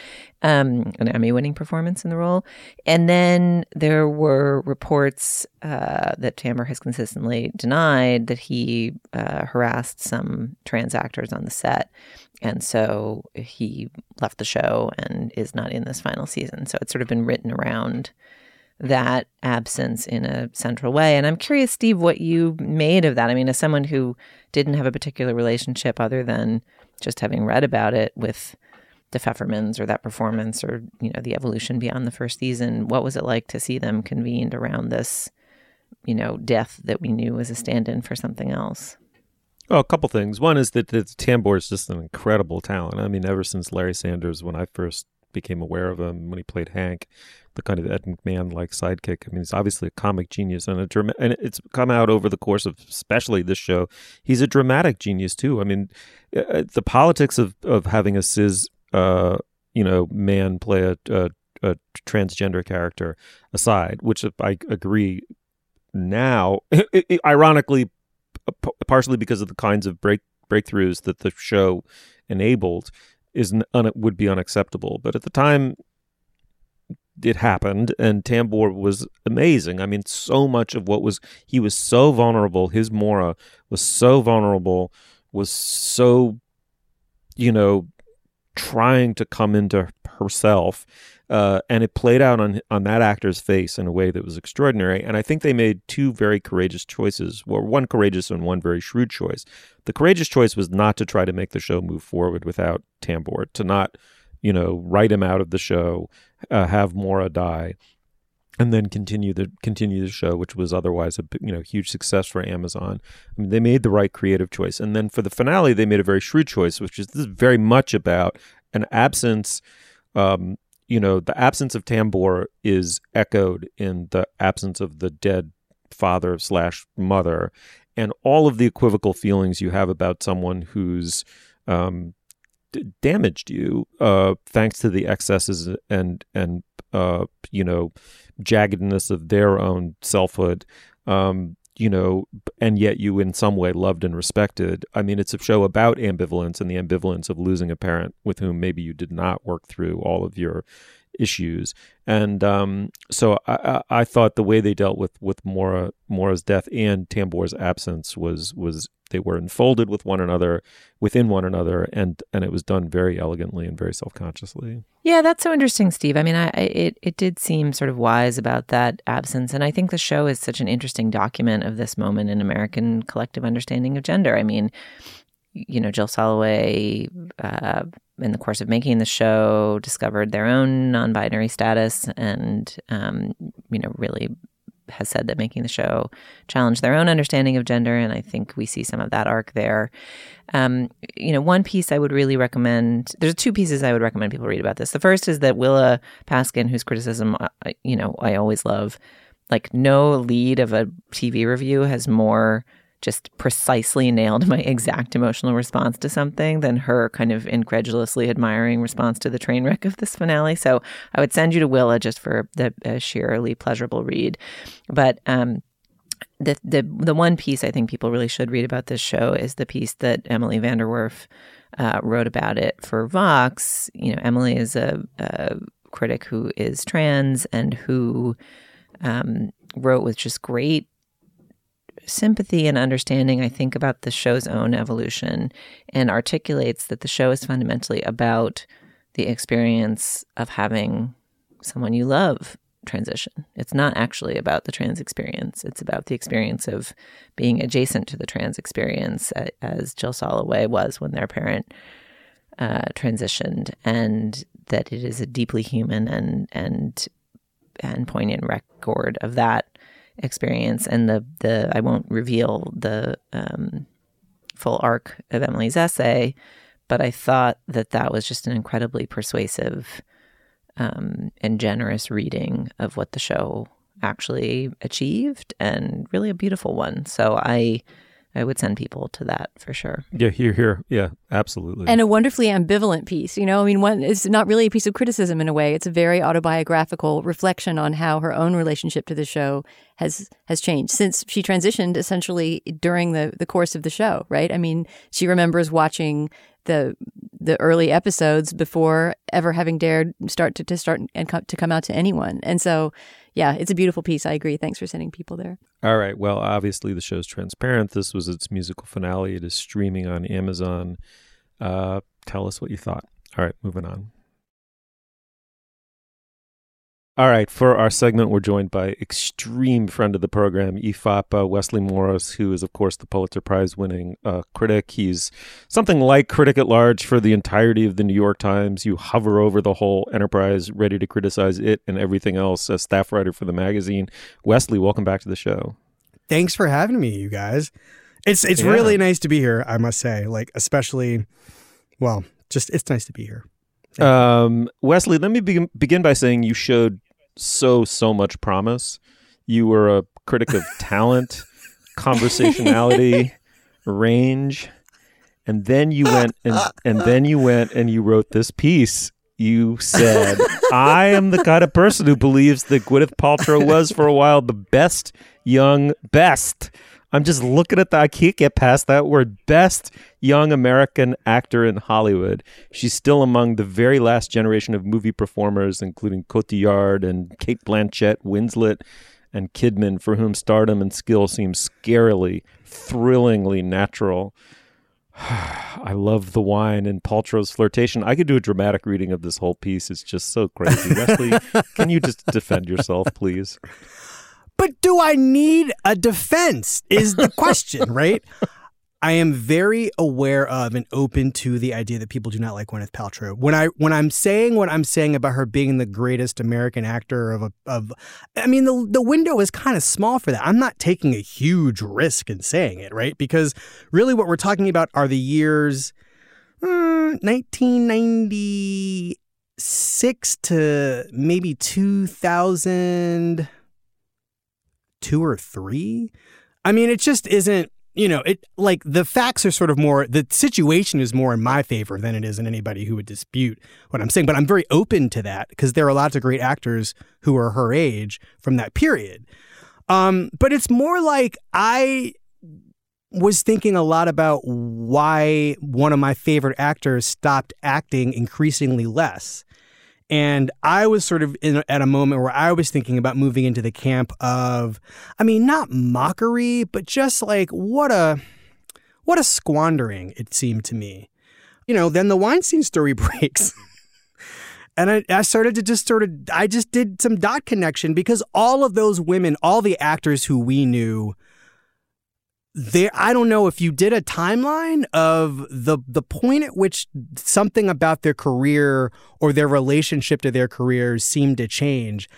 um, an Emmy winning performance in the role. And then there were reports uh, that Tambor has consistently denied that he uh, harassed some trans actors on the set. And so he left the show and is not in this final season. So it's sort of been written around that absence in a central way. And I'm curious, Steve, what you made of that. I mean, as someone who didn't have a particular relationship other than just having read about it with the Pfeffermans or that performance or you know the evolution beyond the first season, what was it like to see them convened around this, you know, death that we knew was a stand-in for something else? Well, a couple things. One is that, that Tambor is just an incredible talent. I mean, ever since Larry Sanders, when I first became aware of him when he played Hank, the kind of Ed McMahon like sidekick. I mean, he's obviously a comic genius and a drama- and it's come out over the course of especially this show. He's a dramatic genius too. I mean, uh, uh the politics of of having a cis, uh, you know, man play a, a, a transgender character aside, which I agree now, ironically, Uh, partially because of the kinds of break breakthroughs that the show enabled is un- would be unacceptable. But at the time, it happened, and Tambor was amazing. I mean, so much of what was he was so vulnerable. His Maura was so vulnerable, was so, you know, trying to come into herself. Uh, and it played out on on that actor's face in a way that was extraordinary. And I think they made two very courageous choices. Well, one courageous and one very shrewd choice. The courageous choice was not to try to make the show move forward without Tambor, to not, you know, write him out of the show, uh, have Maura die, and then continue the continue the show, which was otherwise a you know huge success for Amazon. I mean, they made the right creative choice, and then for the finale, they made a very shrewd choice, which is this is very much about an absence. Um, you know, the absence of Tambor is echoed in the absence of the dead father slash mother, and all of the equivocal feelings you have about someone who's um, d- damaged you, uh, thanks to the excesses and and uh, you know jaggedness of their own selfhood. Um, you know, and yet you in some way loved and respected. I mean, it's a show about ambivalence and the ambivalence of losing a parent with whom maybe you did not work through all of your issues. And um, so I, I, I, thought the way they dealt with with Maura Maura's death and Tambor's absence was was they were enfolded with one another within one another and and it was done very elegantly and very self-consciously. Yeah that's so interesting steve. I mean I, it, it did seem sort of wise about that absence and i think the show is such an interesting document of this moment in american collective understanding of gender. I mean you know jill soloway uh, in the course of making the show discovered their own non-binary status and um, you know really has said that making the show challenged their own understanding of gender, and I think we see some of that arc there. Um, you know, one piece I would really recommend. There's two pieces I would recommend people read about this. The first is that Willa Paskin, whose criticism, uh, you know, I always love. Like no lead of a TV review has more just precisely nailed my exact emotional response to something than her kind of incredulously admiring response to the train wreck of this finale. So I would send you to Willa just for the sheerly pleasurable read. But um, the the the one piece I think people really should read about this show is the piece that Emily VanDerWerff uh, wrote about it for Vox. You know, Emily is a, a critic who is trans and who um, wrote with just great sympathy and understanding, I think, about the show's own evolution and articulates that the show is fundamentally about the experience of having someone you love transition. It's not actually about the trans experience. It's about the experience of being adjacent to the trans experience, as Jill Soloway was when their parent uh, transitioned, and that it is a deeply human and and and poignant record of that experience and the the I won't reveal the um, full arc of Emily's essay, but I thought that that was just an incredibly persuasive um, and generous reading of what the show actually achieved, and really a beautiful one. So I I would send people to that for sure. Yeah, here, here. Yeah, absolutely. And a wonderfully ambivalent piece. You know, I mean, one it's not really a piece of criticism in a way. It's a very autobiographical reflection on how her own relationship to the show has has changed since she transitioned essentially during the the course of the show, right? I mean, she remembers watching the the early episodes before ever having dared start to, to start and co- to come out to anyone. And so, yeah, it's a beautiful piece. I agree. Thanks for sending people there. All right. Well, obviously the show's transparent. This was its musical finale. It is streaming on Amazon. Uh, tell us what you thought. All right, moving on. All right, for our segment, we're joined by extreme friend of the program, IFAPA Wesley Morris, who is, of course, the Pulitzer Prize winning uh, critic. He's something like critic at large for the entirety of the New York Times. You hover over the whole enterprise, ready to criticize it and everything else as staff writer for the magazine. Wesley, welcome back to the show. Thanks for having me, you guys. It's it's Yeah. really nice to be here, I must say. Like especially well, just it's nice to be here. Um, Wesley, let me begin, begin by saying you showed so, so much promise. You were a critic of talent, conversationality, range, and then you went and, and then you went and you wrote this piece. You said, I am the kind of person who believes that Gwyneth Paltrow was for a while the best young best. I'm just looking at that. I can't get past that word. Best young American actor in Hollywood. She's still among the very last generation of movie performers, including Cotillard and Cate Blanchett, Winslet, and Kidman, for whom stardom and skill seem scarily, thrillingly natural. I love the whine and Paltrow's flirtation. I could do a dramatic reading of this whole piece. It's just so crazy. Wesley, can you just defend yourself, please? But do I need a defense? Is the question, right? I am very aware of and open to the idea that people do not like Gwyneth Paltrow. When I when I'm saying what I'm saying about her being the greatest American actor of a, of, I mean the the window is kind of small for that. I'm not taking a huge risk in saying it, right? Because really, what we're talking about are the years mm, 1996 to maybe 2000 two or three. I mean, it just isn't, you know, it like the facts are sort of more, the situation is more in my favor than it is in anybody who would dispute what I'm saying. But I'm very open to that because there are lots of great actors who are her age from that period. Um, but it's more like I was thinking a lot about why one of my favorite actors stopped acting increasingly less. And I was sort of in, at a moment where I was thinking about moving into the camp of, I mean, not mockery, but just like what a, what a squandering it seemed to me. You know, then the Weinstein story breaks. and I, I started to just sort of, I just did some dot connection because all of those women, all the actors who we knew, there I don't know if you did a timeline of the the point at which something about their career or their relationship to their careers seemed to change.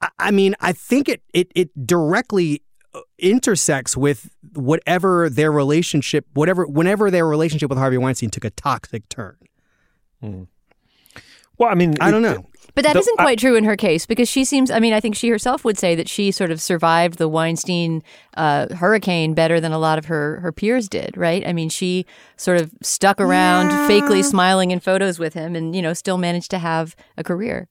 I, I mean, I think it it it directly uh, intersects with whatever their relationship, whatever whenever their relationship with Harvey Weinstein took a toxic turn. Well, I mean, I don't know. But that The- not quite true in her case because she seems, I mean, I think she herself would say that she sort of survived the Weinstein uh, hurricane better than a lot of her, her peers did, right? I mean, she sort of stuck around fakely smiling in photos with him and, you know, still managed to have a career.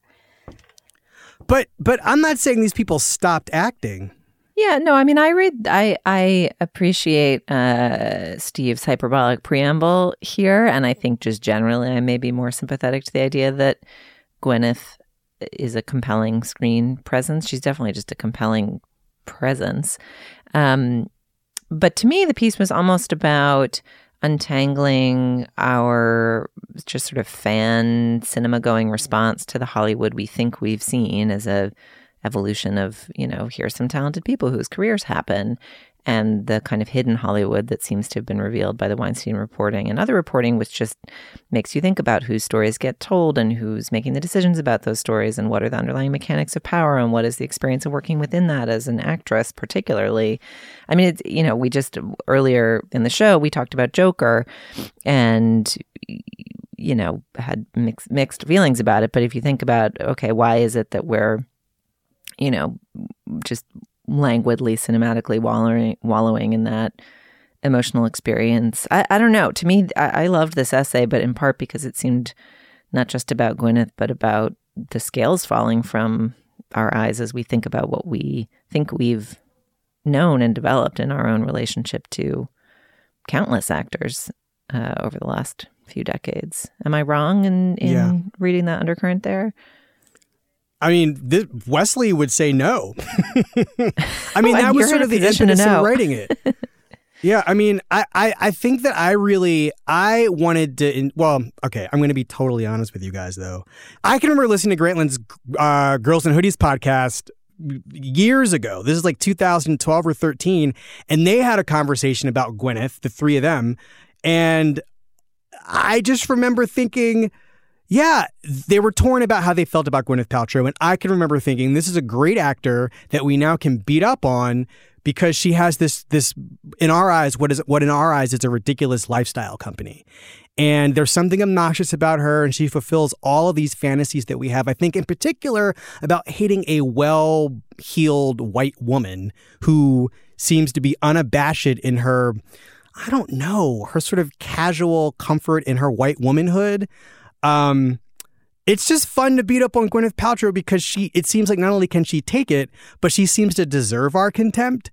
But but I'm not saying these people stopped acting. Yeah, no, I mean, I read, I I appreciate uh, Steve's hyperbolic preamble here, and I think just generally, I may be more sympathetic to the idea that Gwyneth is a compelling screen presence. She's definitely just a compelling presence. Um, but to me, the piece was almost about untangling our just sort of fan cinema going response to the Hollywood we think we've seen as a evolution of, you know, here's some talented people whose careers happen and the kind of hidden Hollywood that seems to have been revealed by the Weinstein reporting and other reporting, which just makes you think about whose stories get told and who's making the decisions about those stories and what are the underlying mechanics of power and what is the experience of working within that as an actress, particularly. I mean, it's, you know, we just earlier in the show, we talked about Joker and you know had mixed mixed feelings about it but if you think about okay why is it that we're you know just languidly cinematically wallowing wallowing in that emotional experience. I, I don't know. To me, I, I loved this essay, but in part because it seemed not just about Gwyneth, but about the scales falling from our eyes as we think about what we think we've known and developed in our own relationship to countless actors uh, over the last few decades. Am I wrong in, in Yeah. reading that undercurrent there? I mean, this, Wesley would say no. I mean, that was sort of the impetus in writing it. yeah, I mean, I, I, I think that I really I wanted to. In, well, okay, I'm going to be totally honest with you guys though. I can remember listening to Grantland's uh, Girls in Hoodies podcast years ago. This is like 2012 or 13, and they had a conversation about Gwyneth, the three of them, and I just remember thinking. Yeah, they were torn about how they felt about Gwyneth Paltrow, and I can remember thinking this is a great actor that we now can beat up on because she has this this in our eyes what is what in our eyes is a ridiculous lifestyle company. And there's something obnoxious about her, and she fulfills all of these fantasies that we have. I think, in particular, about hating a well heeled white woman who seems to be unabashed in her, I don't know, her sort of casual comfort in her white womanhood. Um, it's just fun to beat up on Gwyneth Paltrow because she. It seems like not only can she take it, but she seems to deserve our contempt.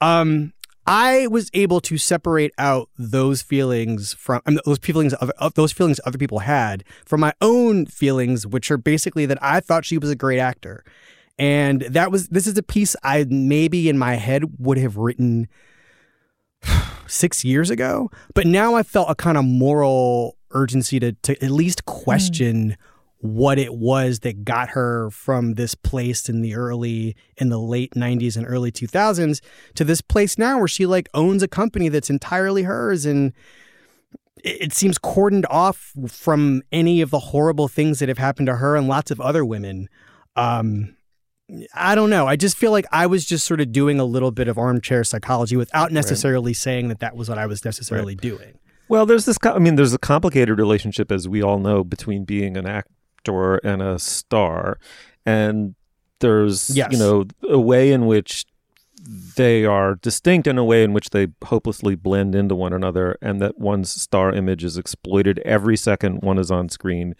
Um, I was able to separate out those feelings from I mean, those feelings of, of those feelings other people had from my own feelings, which are basically that I thought she was a great actor, and that was this is a piece I maybe in my head would have written six years ago, but now I felt a kind of moral urgency to to at least question what it was that got her from this place in the early in the late 90s and early 2000s to this place now where she like owns a company that's entirely hers. And it it seems cordoned off from any of the horrible things that have happened to her and lots of other women. Um I don't know. I just feel like I was just sort of doing a little bit of armchair psychology without necessarily saying that that was what I was necessarily doing. Well, there's this. I mean, there's a complicated relationship, as we all know, between being an actor and a star, and there's Yes. you know a way in which they are distinct and a way in which they hopelessly blend into one another, and that one's star image is exploited every second one is on screen,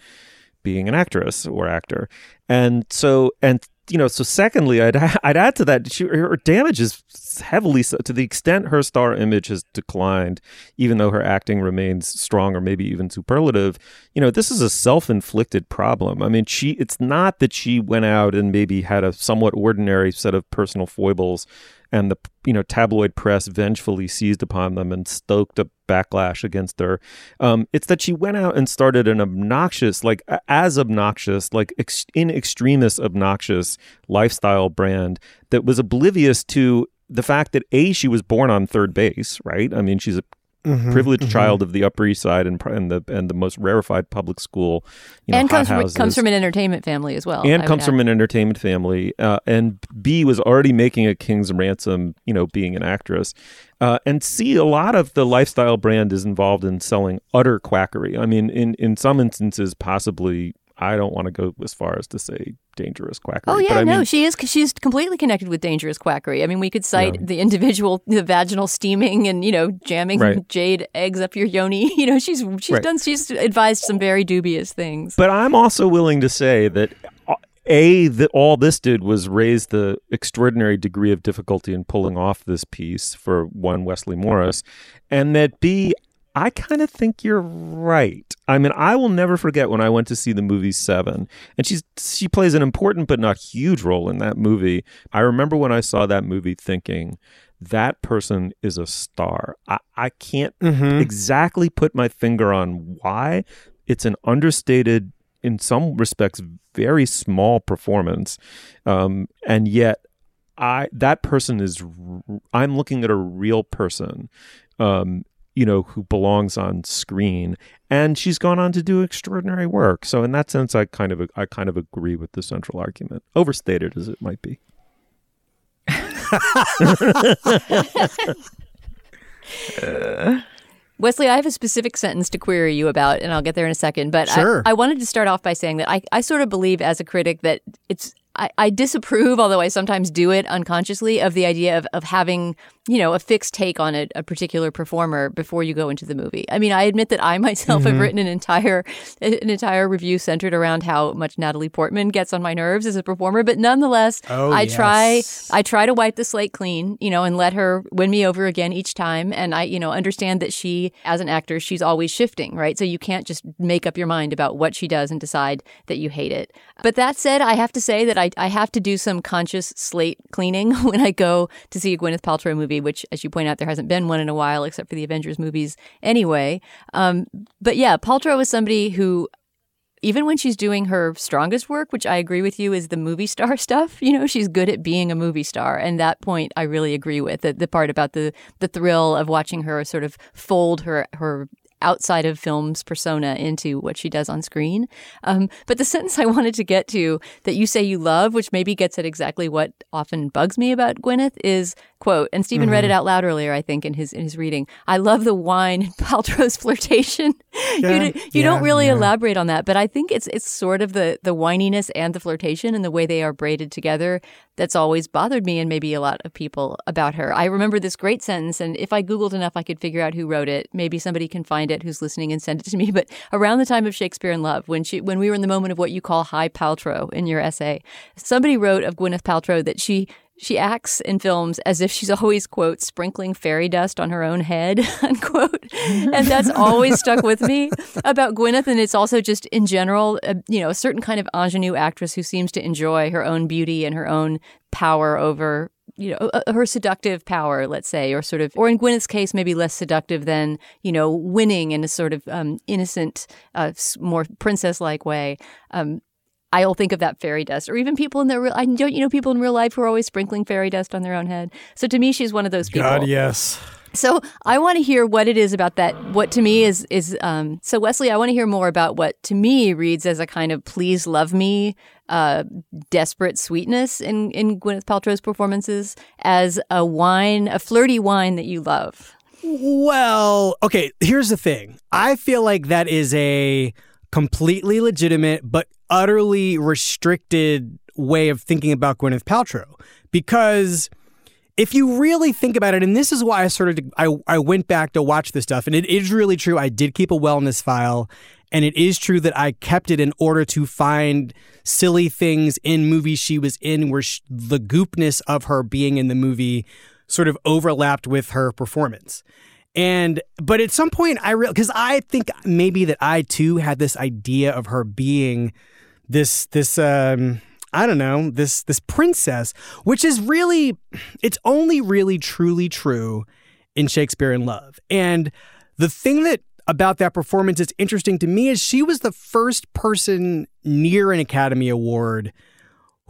being an actress or actor, and so and you know so secondly i'd i'd add to that she, her damage is heavily so to the extent her star image has declined even though her acting remains strong or maybe even superlative you know this is a self-inflicted problem. I mean she it's not that she went out and maybe had a somewhat ordinary set of personal foibles and the you know tabloid press vengefully seized upon them and stoked a backlash against her. Um, it's that she went out and started an obnoxious, like as obnoxious, like ex- in extremis obnoxious lifestyle brand that was oblivious to the fact that a she was born on third base, right? I mean, she's a Mhm, privileged mhm. child of the Upper East Side and, and the and the most rarefied public school, you know, and comes from, comes from an entertainment family as well. And would comes add. from an entertainment family uh, and b was already making a king's ransom you know being an actress uh, and c a lot of the lifestyle brand is involved in selling utter quackery i mean in in some instances possibly i don't want to go as far as to say dangerous quackery Oh yeah, but I no, mean, she is. She's completely connected with dangerous quackery. I mean, we could cite the individual, the vaginal steaming, and you know, jamming Right. jade eggs up your yoni. You know, she's she's Right. done. She's advised some very dubious things. But I'm also willing to say that uh, a that all this did was raise the extraordinary degree of difficulty in pulling off this piece for one Wesley Morris, and that b I kind of think you're right. I mean, I will never forget when I went to see the movie Seven, and she's she plays an important but not huge role in that movie. I remember when I saw that movie thinking. That person is a star. I, I can't Mhm. exactly put my finger on why. It's an understated, in some respects, very small performance, um, and yet I that person is. r- I'm looking at a real person, um, you know, who belongs on screen, and she's gone on to do extraordinary work. So, in that sense, I kind of I kind of agree with the central argument, overstated as it might be. Wesley, I have a specific sentence to query you about, and I'll get there in a second. But Sure. I, I wanted to start off by saying that I, I sort of believe as a critic that it's I, I disapprove, although I sometimes do it unconsciously, of the idea of, of having, you know, a fixed take on a, a particular performer before you go into the movie. I mean, I admit that I myself have Mhm. written an entire an entire review centered around how much Natalie Portman gets on my nerves as a performer, but nonetheless, Oh, I try. I try to wipe the slate clean, you know, and let her win me over again each time. And I, you know, understand that she, as an actor, she's always shifting, right? So you can't just make up your mind about what she does and decide that you hate it. But that said, I have to say that I, have to do some conscious slate cleaning when I go to see a Gwyneth Paltrow movie, which, as you point out, there hasn't been one in a while except for the Avengers movies anyway. Um, but yeah, Paltrow is somebody who even when she's doing her strongest work, which I agree with you is the movie star stuff, you know, she's good at being a movie star. And that point I really agree with. The, the part about the the thrill of watching her sort of fold her her outside of film's persona into what she does on screen. Um, but the sentence I wanted to get to that you say you love, which maybe gets at exactly what often bugs me about Gwyneth, is quote, and Stephen read it Mhm. out loud earlier, I think, in his in his reading. I love the whine in Paltrow's flirtation. Yeah, you d- you yeah, don't really yeah. elaborate on that, but I think it's it's sort of the the whininess and the flirtation and the way they are braided together that's always bothered me and maybe a lot of people about her. I remember this great sentence, and if I googled enough, I could figure out who wrote it. Maybe somebody can find it who's listening and send it to me. But around the time of Shakespeare in Love, when she when we were in the moment of what you call high Paltrow in your essay, somebody wrote of Gwyneth Paltrow that she she acts in films as if she's always quote sprinkling fairy dust on her own head unquote. And that's always stuck with me about gwyneth. And it's also just in general uh, you know a certain kind of ingenue actress who seems to enjoy her own beauty and her own power over you know uh, her seductive power let's say or sort of or in gwyneth's case maybe less seductive than you know winning in a sort of um, innocent uh, more princess like way. Um, I'll think of that fairy dust, or even people in their real. I don't you know people in real life who are always sprinkling fairy dust on their own head. So to me, she's one of those people. God, yes. So I want to hear what it is about that. What to me is is um, so Wesley. I want to hear more about what to me reads as a kind of "please love me," uh, desperate sweetness in in Gwyneth Paltrow's performances as a whine, a flirty whine that you love. Well, okay, here's the thing. I feel like that is a completely legitimate but utterly restricted way of thinking about Gwyneth Paltrow because if you really think about it, and this is why I started to, I, I went back to watch this stuff, and it is really true. I did keep a wellness file, and it is true that I kept it in order to find silly things in movies she was in where sh- the goopness of her being in the movie sort of overlapped with her performance. And but at some point I real because I think maybe that I too had this idea of her being this this um I don't know this this princess, which is really it's only really truly true in Shakespeare in Love. And the thing that about that performance is interesting to me is she was the first person near an Academy Award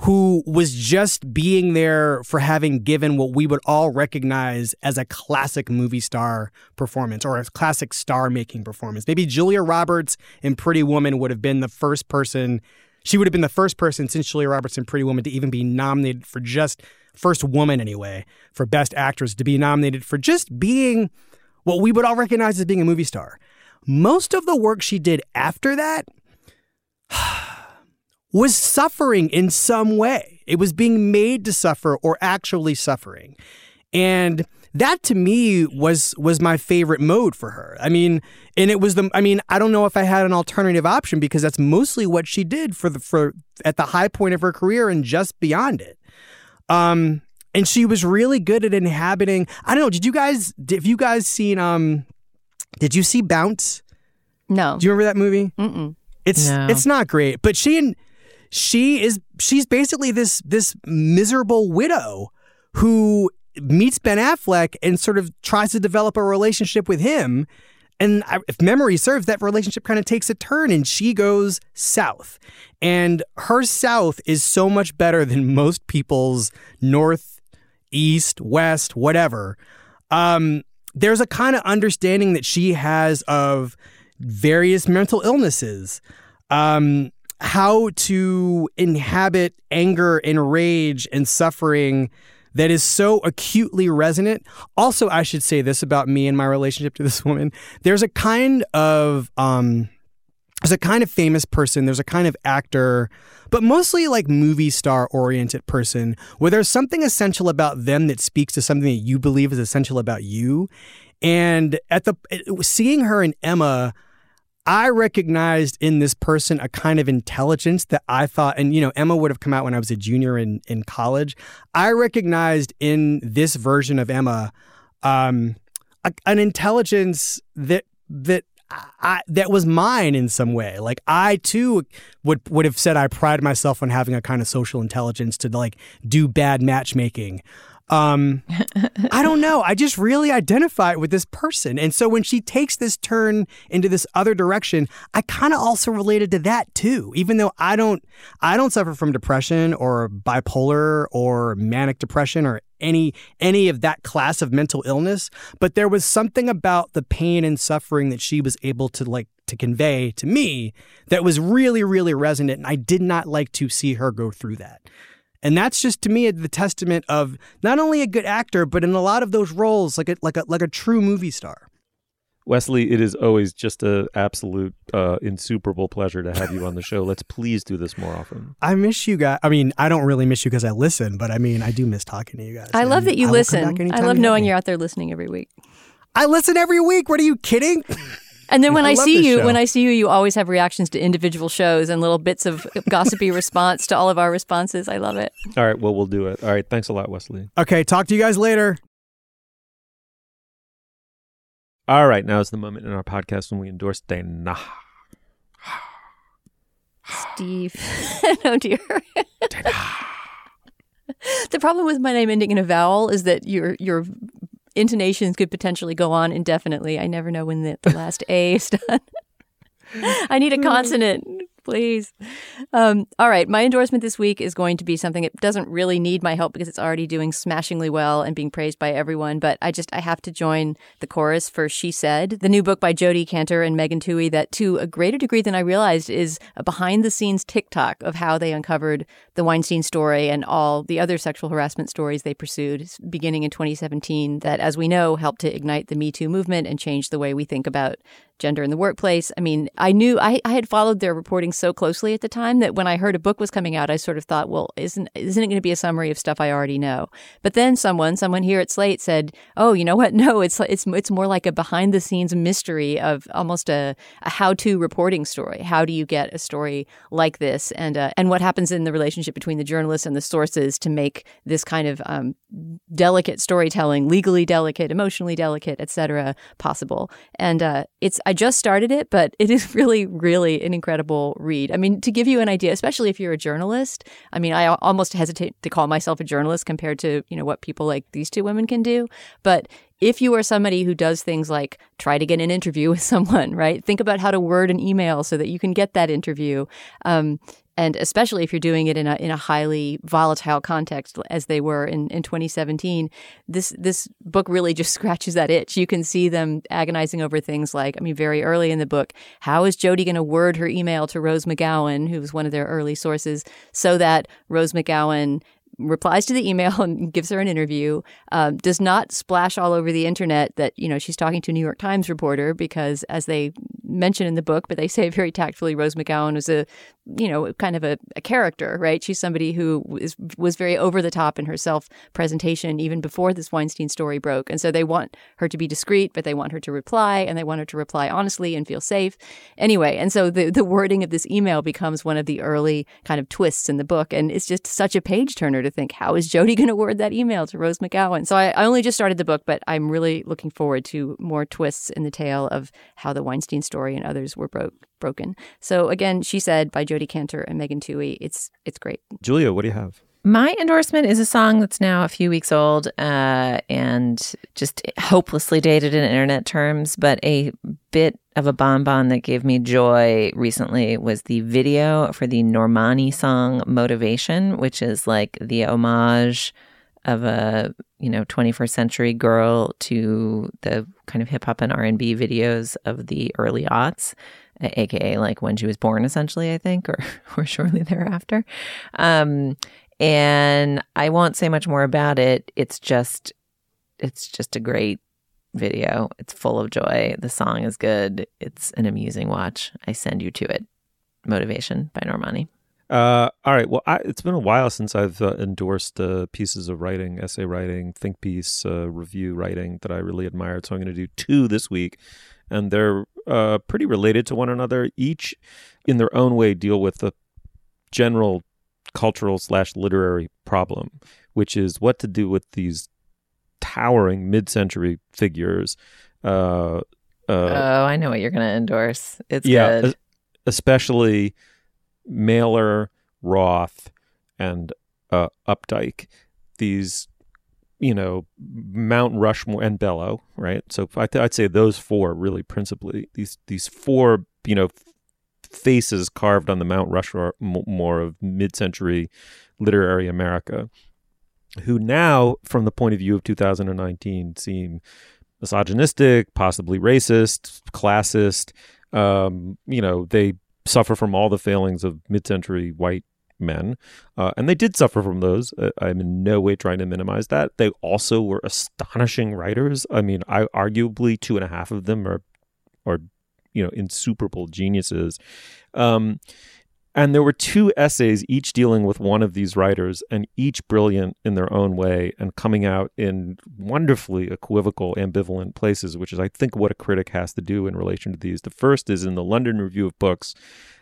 who was just being there for having given what we would all recognize as a classic movie star performance or a classic star making performance. Maybe Julia Roberts in Pretty Woman would have been the first person, she would have been the first person since Julia Roberts in Pretty Woman to even be nominated for just, first woman anyway, for Best Actress to be nominated for just being what we would all recognize as being a movie star. Most of the work she did after that was suffering in some way. It was being made to suffer or actually suffering. And that to me was was my favorite mode for her. I mean, and it was the I mean, I don't know if I had an alternative option because that's mostly what she did for the for at the high point of her career and just beyond it. Um and she was really good at inhabiting. I don't know, did you guys have you guys seen um did you see Bounce? No. Do you remember that movie? Mm-mm. It's No. it's not great, but she and she is she's basically this this miserable widow who meets Ben Affleck and sort of tries to develop a relationship with him. And if memory serves, that relationship kind of takes a turn and she goes south. And her south is so much better than most people's north, east, west, whatever. Um, there's a kind of understanding that she has of various mental illnesses, um, how to inhabit anger and rage and suffering that is so acutely resonant. Also, I should say this about me and my relationship to this woman. There's a kind of um, there's a kind of famous person, there's a kind of actor, but mostly like movie star oriented person where there's something essential about them that speaks to something that you believe is essential about you. And at the seeing her in Emma, I recognized in this person a kind of intelligence that I thought, and you know, Emma would have come out when I was a junior in, in college. I recognized in this version of Emma um, a, an intelligence that that I, that was mine in some way. Like I too would would have said I pride myself on having a kind of social intelligence to like do bad matchmaking. Um, I don't know. I just really identify with this person. And so when she takes this turn into this other direction, I kind of also related to that too. Even though I don't I don't suffer from depression or bipolar or manic depression or any any of that class of mental illness, but there was something about the pain and suffering that she was able to like to convey to me that was really really resonant and I did not like to see her go through that. And that's just to me the testament of not only a good actor, but in a lot of those roles, like a like a like a true movie star. Wesley, it is always just an absolute uh, insuperable pleasure to have you on the show. Let's please do this more often. I miss you guys. I mean, I don't really miss you because I listen, but I mean, I do miss talking to you guys. I love that you I listen. I love knowing you're out there listening every week. I listen every week. What are you kidding? And then when I, I see you, show. when I see you, you always have reactions to individual shows and little bits of gossipy response to all of our responses. I love it. All right, well, we'll do it. All right, thanks a lot, Wesley. Okay, talk to you guys later. All right, now is the moment in our podcast when we endorse Dana. Steve. oh dear. the problem with my name ending in a vowel is that your your intonations could potentially go on indefinitely. I never know when the, the last A is done. I need a consonant, please. Um, all right, my endorsement this week is going to be something that doesn't really need my help because it's already doing smashingly well and being praised by everyone. But I just I have to join the chorus for "She Said," the new book by Jodi Kantor and Megan Twohey. That, to a greater degree than I realized, is a behind-the-scenes TikTok of how they uncovered the Weinstein story and all the other sexual harassment stories they pursued, beginning in 2017. That, as we know, helped to ignite the Me Too movement and change the way we think about gender in the workplace. I mean, I knew I, I had followed their reporting so closely at the time that when I heard a book was coming out, I sort of thought, well, isn't isn't it going to be a summary of stuff I already know? But then someone, someone here at Slate said, oh, you know what? No, it's it's it's more like a behind the scenes mystery of almost a, a how to reporting story. How do you get a story like this, and uh, and what happens in the relationship between the journalists and the sources to make this kind of um, delicate storytelling, legally delicate, emotionally delicate, etc., possible. And uh, it's I just started it, but it is really, really an incredible read. I mean, to give you an idea, especially if you're a journalist. I mean, I almost hesitate to call myself a journalist compared to you know what people like these two women can do, but if you are somebody who does things like try to get an interview with someone, right? Think about how to word an email so that you can get that interview. Um, and especially if you're doing it in a in a highly volatile context, as they were in, in 2017, this this book really just scratches that itch. You can see them agonizing over things like, I mean, very early in the book, how is Jodi going to word her email to Rose McGowan, who was one of their early sources, so that Rose McGowan replies to the email and gives her an interview um, does not splash all over the internet that you know she's talking to a new york times reporter because as they mention in the book but they say very tactfully rose mcgowan was a you know kind of a, a character right? She's somebody who is, was very over the top in her self presentation even before this weinstein story broke. And so they want her to be discreet but they want her to reply and they want her to reply honestly and feel safe. Anyway and so the, the wording of this email becomes one of the early kind of twists in the book. And it's just such a page turner to think, how is Jodi going to word that email to Rose McGowan? So I, I, only just started the book, but I'm really looking forward to more twists in the tale of how the Weinstein story and others were broke broken. So again, she said by Jodi Kantor and Megan Twohey, it's it's great. Julia, what do you have? My endorsement is a song that's now a few weeks old uh, and just hopelessly dated in internet terms, but a bit of a bonbon that gave me joy recently was the video for the Normani song Motivation, which is like the homage of a you know 21st century girl to the kind of hip hop and R&B videos of the early aughts aka like when she was born essentially i think or or shortly thereafter um and I won't say much more about it. It's just it's just a great video. It's full of joy. The song is good. It's an amusing watch. I send you to it. Motivation by Normani. Uh, all right. Well, I, it's been a while since I've uh, endorsed uh, pieces of writing, essay writing, think piece, uh, review writing that I really admired. So I'm going to do two this week, and they're uh, pretty related to one another. Each, in their own way, deal with the general cultural slash literary problem, which is what to do with these towering mid-century figures. Uh, oh, I know what you're going to endorse. It's yeah, good. especially Mailer, Roth, and uh, Updike. These, you know, Mount Rushmore and Bellow, right? So I th- I'd say those four really principally. These these four, you know, faces carved on the Mount Rushmore of mid-century literary America, who now, from the point of view of 2019, seem misogynistic, possibly racist, classist. Um, you know, they suffer from all the failings of mid-century white men, uh, and they did suffer from those. Uh, I'm in no way trying to minimize that. They also were astonishing writers. I mean, I arguably two and a half of them are are you know insuperable geniuses. Um, and there were two essays, each dealing with one of these writers, and each brilliant in their own way, and coming out in wonderfully equivocal, ambivalent places, which is, I think, what a critic has to do in relation to these. The first is in the London Review of Books.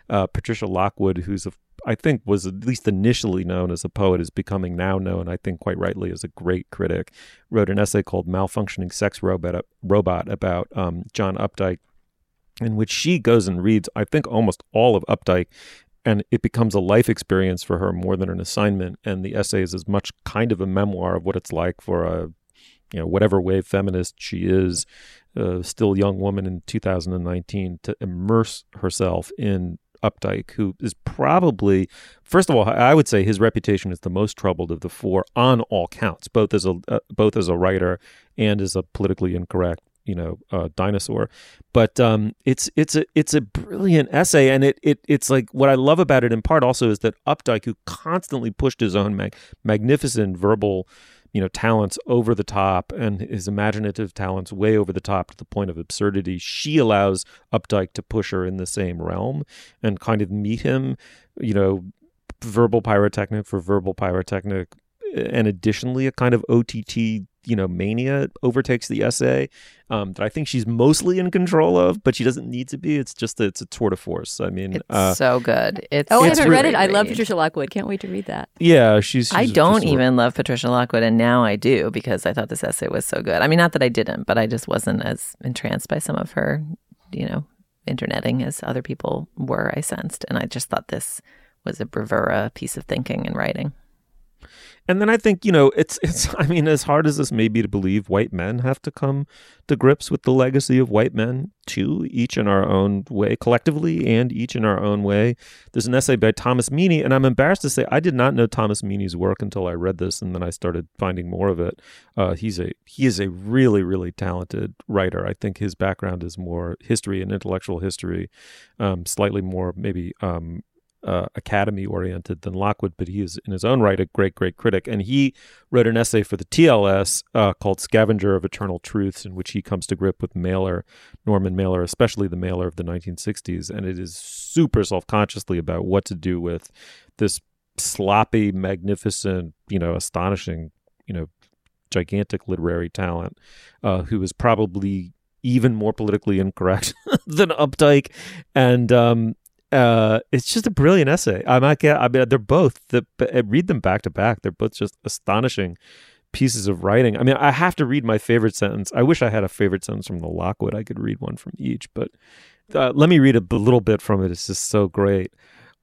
Uh, Patricia Lockwood, who's a, I think was at least initially known as a poet, is becoming now known, I think, quite rightly, as a great critic. Wrote an essay called "Malfunctioning Sex Robot" Robot about um, John Updike, in which she goes and reads, I think, almost all of Updike and it becomes a life experience for her more than an assignment and the essay is as much kind of a memoir of what it's like for a you know whatever wave feminist she is still young woman in 2019 to immerse herself in Updike, who is probably, first of all, I would say his reputation is the most troubled of the four on all counts, both as a uh, both as a writer and as a politically incorrect you know uh, dinosaur. But um it's it's a it's a brilliant essay and it it it's like what i love about it in part also is that updike who constantly pushed his own mag- magnificent verbal you know talents over the top and his imaginative talents way over the top to the point of absurdity she allows updike to push her in the same realm and kind of meet him you know verbal pyrotechnic for verbal pyrotechnic and additionally a kind of ott you know mania overtakes the essay um, that I think she's mostly in control of, but she doesn't need to be. It's just that it's a tour de force. I mean, It's uh, so good. It's Oh, I haven't read it. I love. Patricia Lockwood. Can't wait to read that. yeah, she's. I don't even love Patricia Lockwood, and now I do because I thought this essay was so good. I mean, not that I didn't, but I just wasn't as entranced by some of her, you know, interneting as other people were. I sensed, and I just thought this was a bravura piece of thinking and writing. And then I think you know it's it's. I mean, as hard as this may be to believe, white men have to come to grips with the legacy of white men too, each in our own way, collectively, and each in our own way. There's an essay by Thomas Meaney, and I'm embarrassed to say I did not know Thomas Meaney's work until I read this, and then I started finding more of it. Uh, he's a he is a really really talented writer. I think his background is more history and intellectual history, um, slightly more maybe um, uh, academy oriented than Lockwood, but he is in his own right a great, great critic. And he wrote an essay for the TLS uh, called Scavenger of Eternal Truths, in which he comes to grip with Mailer, Norman Mailer, especially the Mailer of the 1960s. And it is super self consciously about what to do with this sloppy, magnificent, you know, astonishing, you know, gigantic literary talent uh, who is probably even more politically incorrect than Updike. And, um, uh, it's just a brilliant essay. I might get. I mean, they're both. The read them back to back. They're both just astonishing pieces of writing. I mean, I have to read my favorite sentence. I wish I had a favorite sentence from the Lockwood. I could read one from each, but uh, let me read a little bit from it. It's just so great.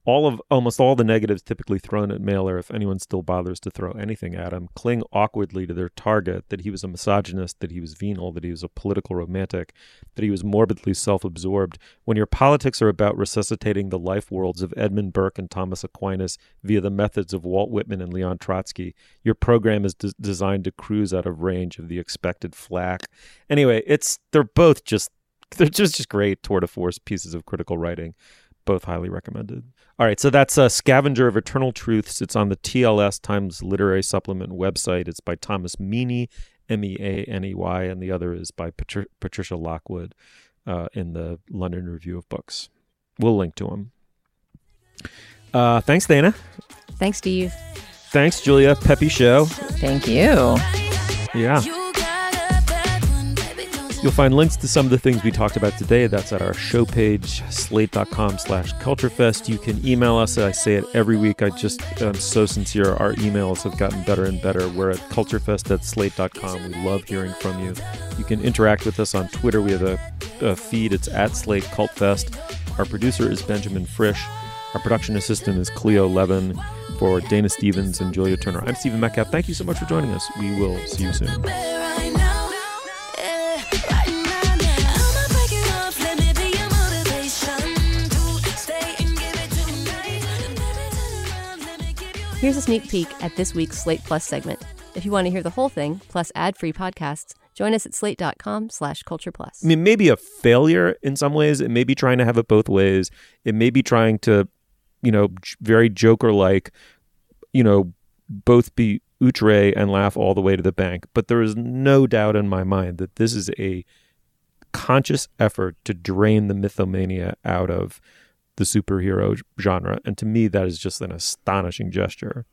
All of almost all the negatives typically thrown at Mailer, if anyone still bothers to throw anything at him, cling awkwardly to their target that he was a misogynist, that he was venal, that he was a political romantic, that he was morbidly self absorbed. When your politics are about resuscitating the life worlds of Edmund Burke and Thomas Aquinas via the methods of Walt Whitman and Leon Trotsky, your program is des- designed to cruise out of range of the expected flack. Anyway, it's they're both just they're just just great tour de force pieces of critical writing both highly recommended. All right, so that's uh, Scavenger of Eternal Truths. It's on the TLS Times Literary Supplement website. It's by Thomas Meaney, M E A N E Y, and the other is by Patri- Patricia Lockwood uh, in the London Review of Books. We'll link to them. Uh, thanks, Dana. Thanks, Steve. Thanks, Julia. Peppy show. Thank you. Yeah. You'll find links to some of the things we talked about today. That's at our show page, slate.com slash culturefest. You can email us. I say it every week. I just am so sincere. Our emails have gotten better and better. We're at culturefest at slate.com. We love hearing from you. You can interact with us on Twitter. We have a, a feed. It's at Slate Cultfest. Our producer is Benjamin Frisch. Our production assistant is Cleo Levin. For Dana Stevens and Julia Turner, I'm Stephen Metcalf. Thank you so much for joining us. We will see you soon. Here's a sneak peek at this week's Slate Plus segment. If you want to hear the whole thing, plus ad-free podcasts, join us at slate.com slash culture plus. I mean, maybe a failure in some ways. It may be trying to have it both ways. It may be trying to, you know, very Joker like, you know, both be outre and laugh all the way to the bank. But there is no doubt in my mind that this is a conscious effort to drain the mythomania out of the superhero genre. And to me, that is just an astonishing gesture.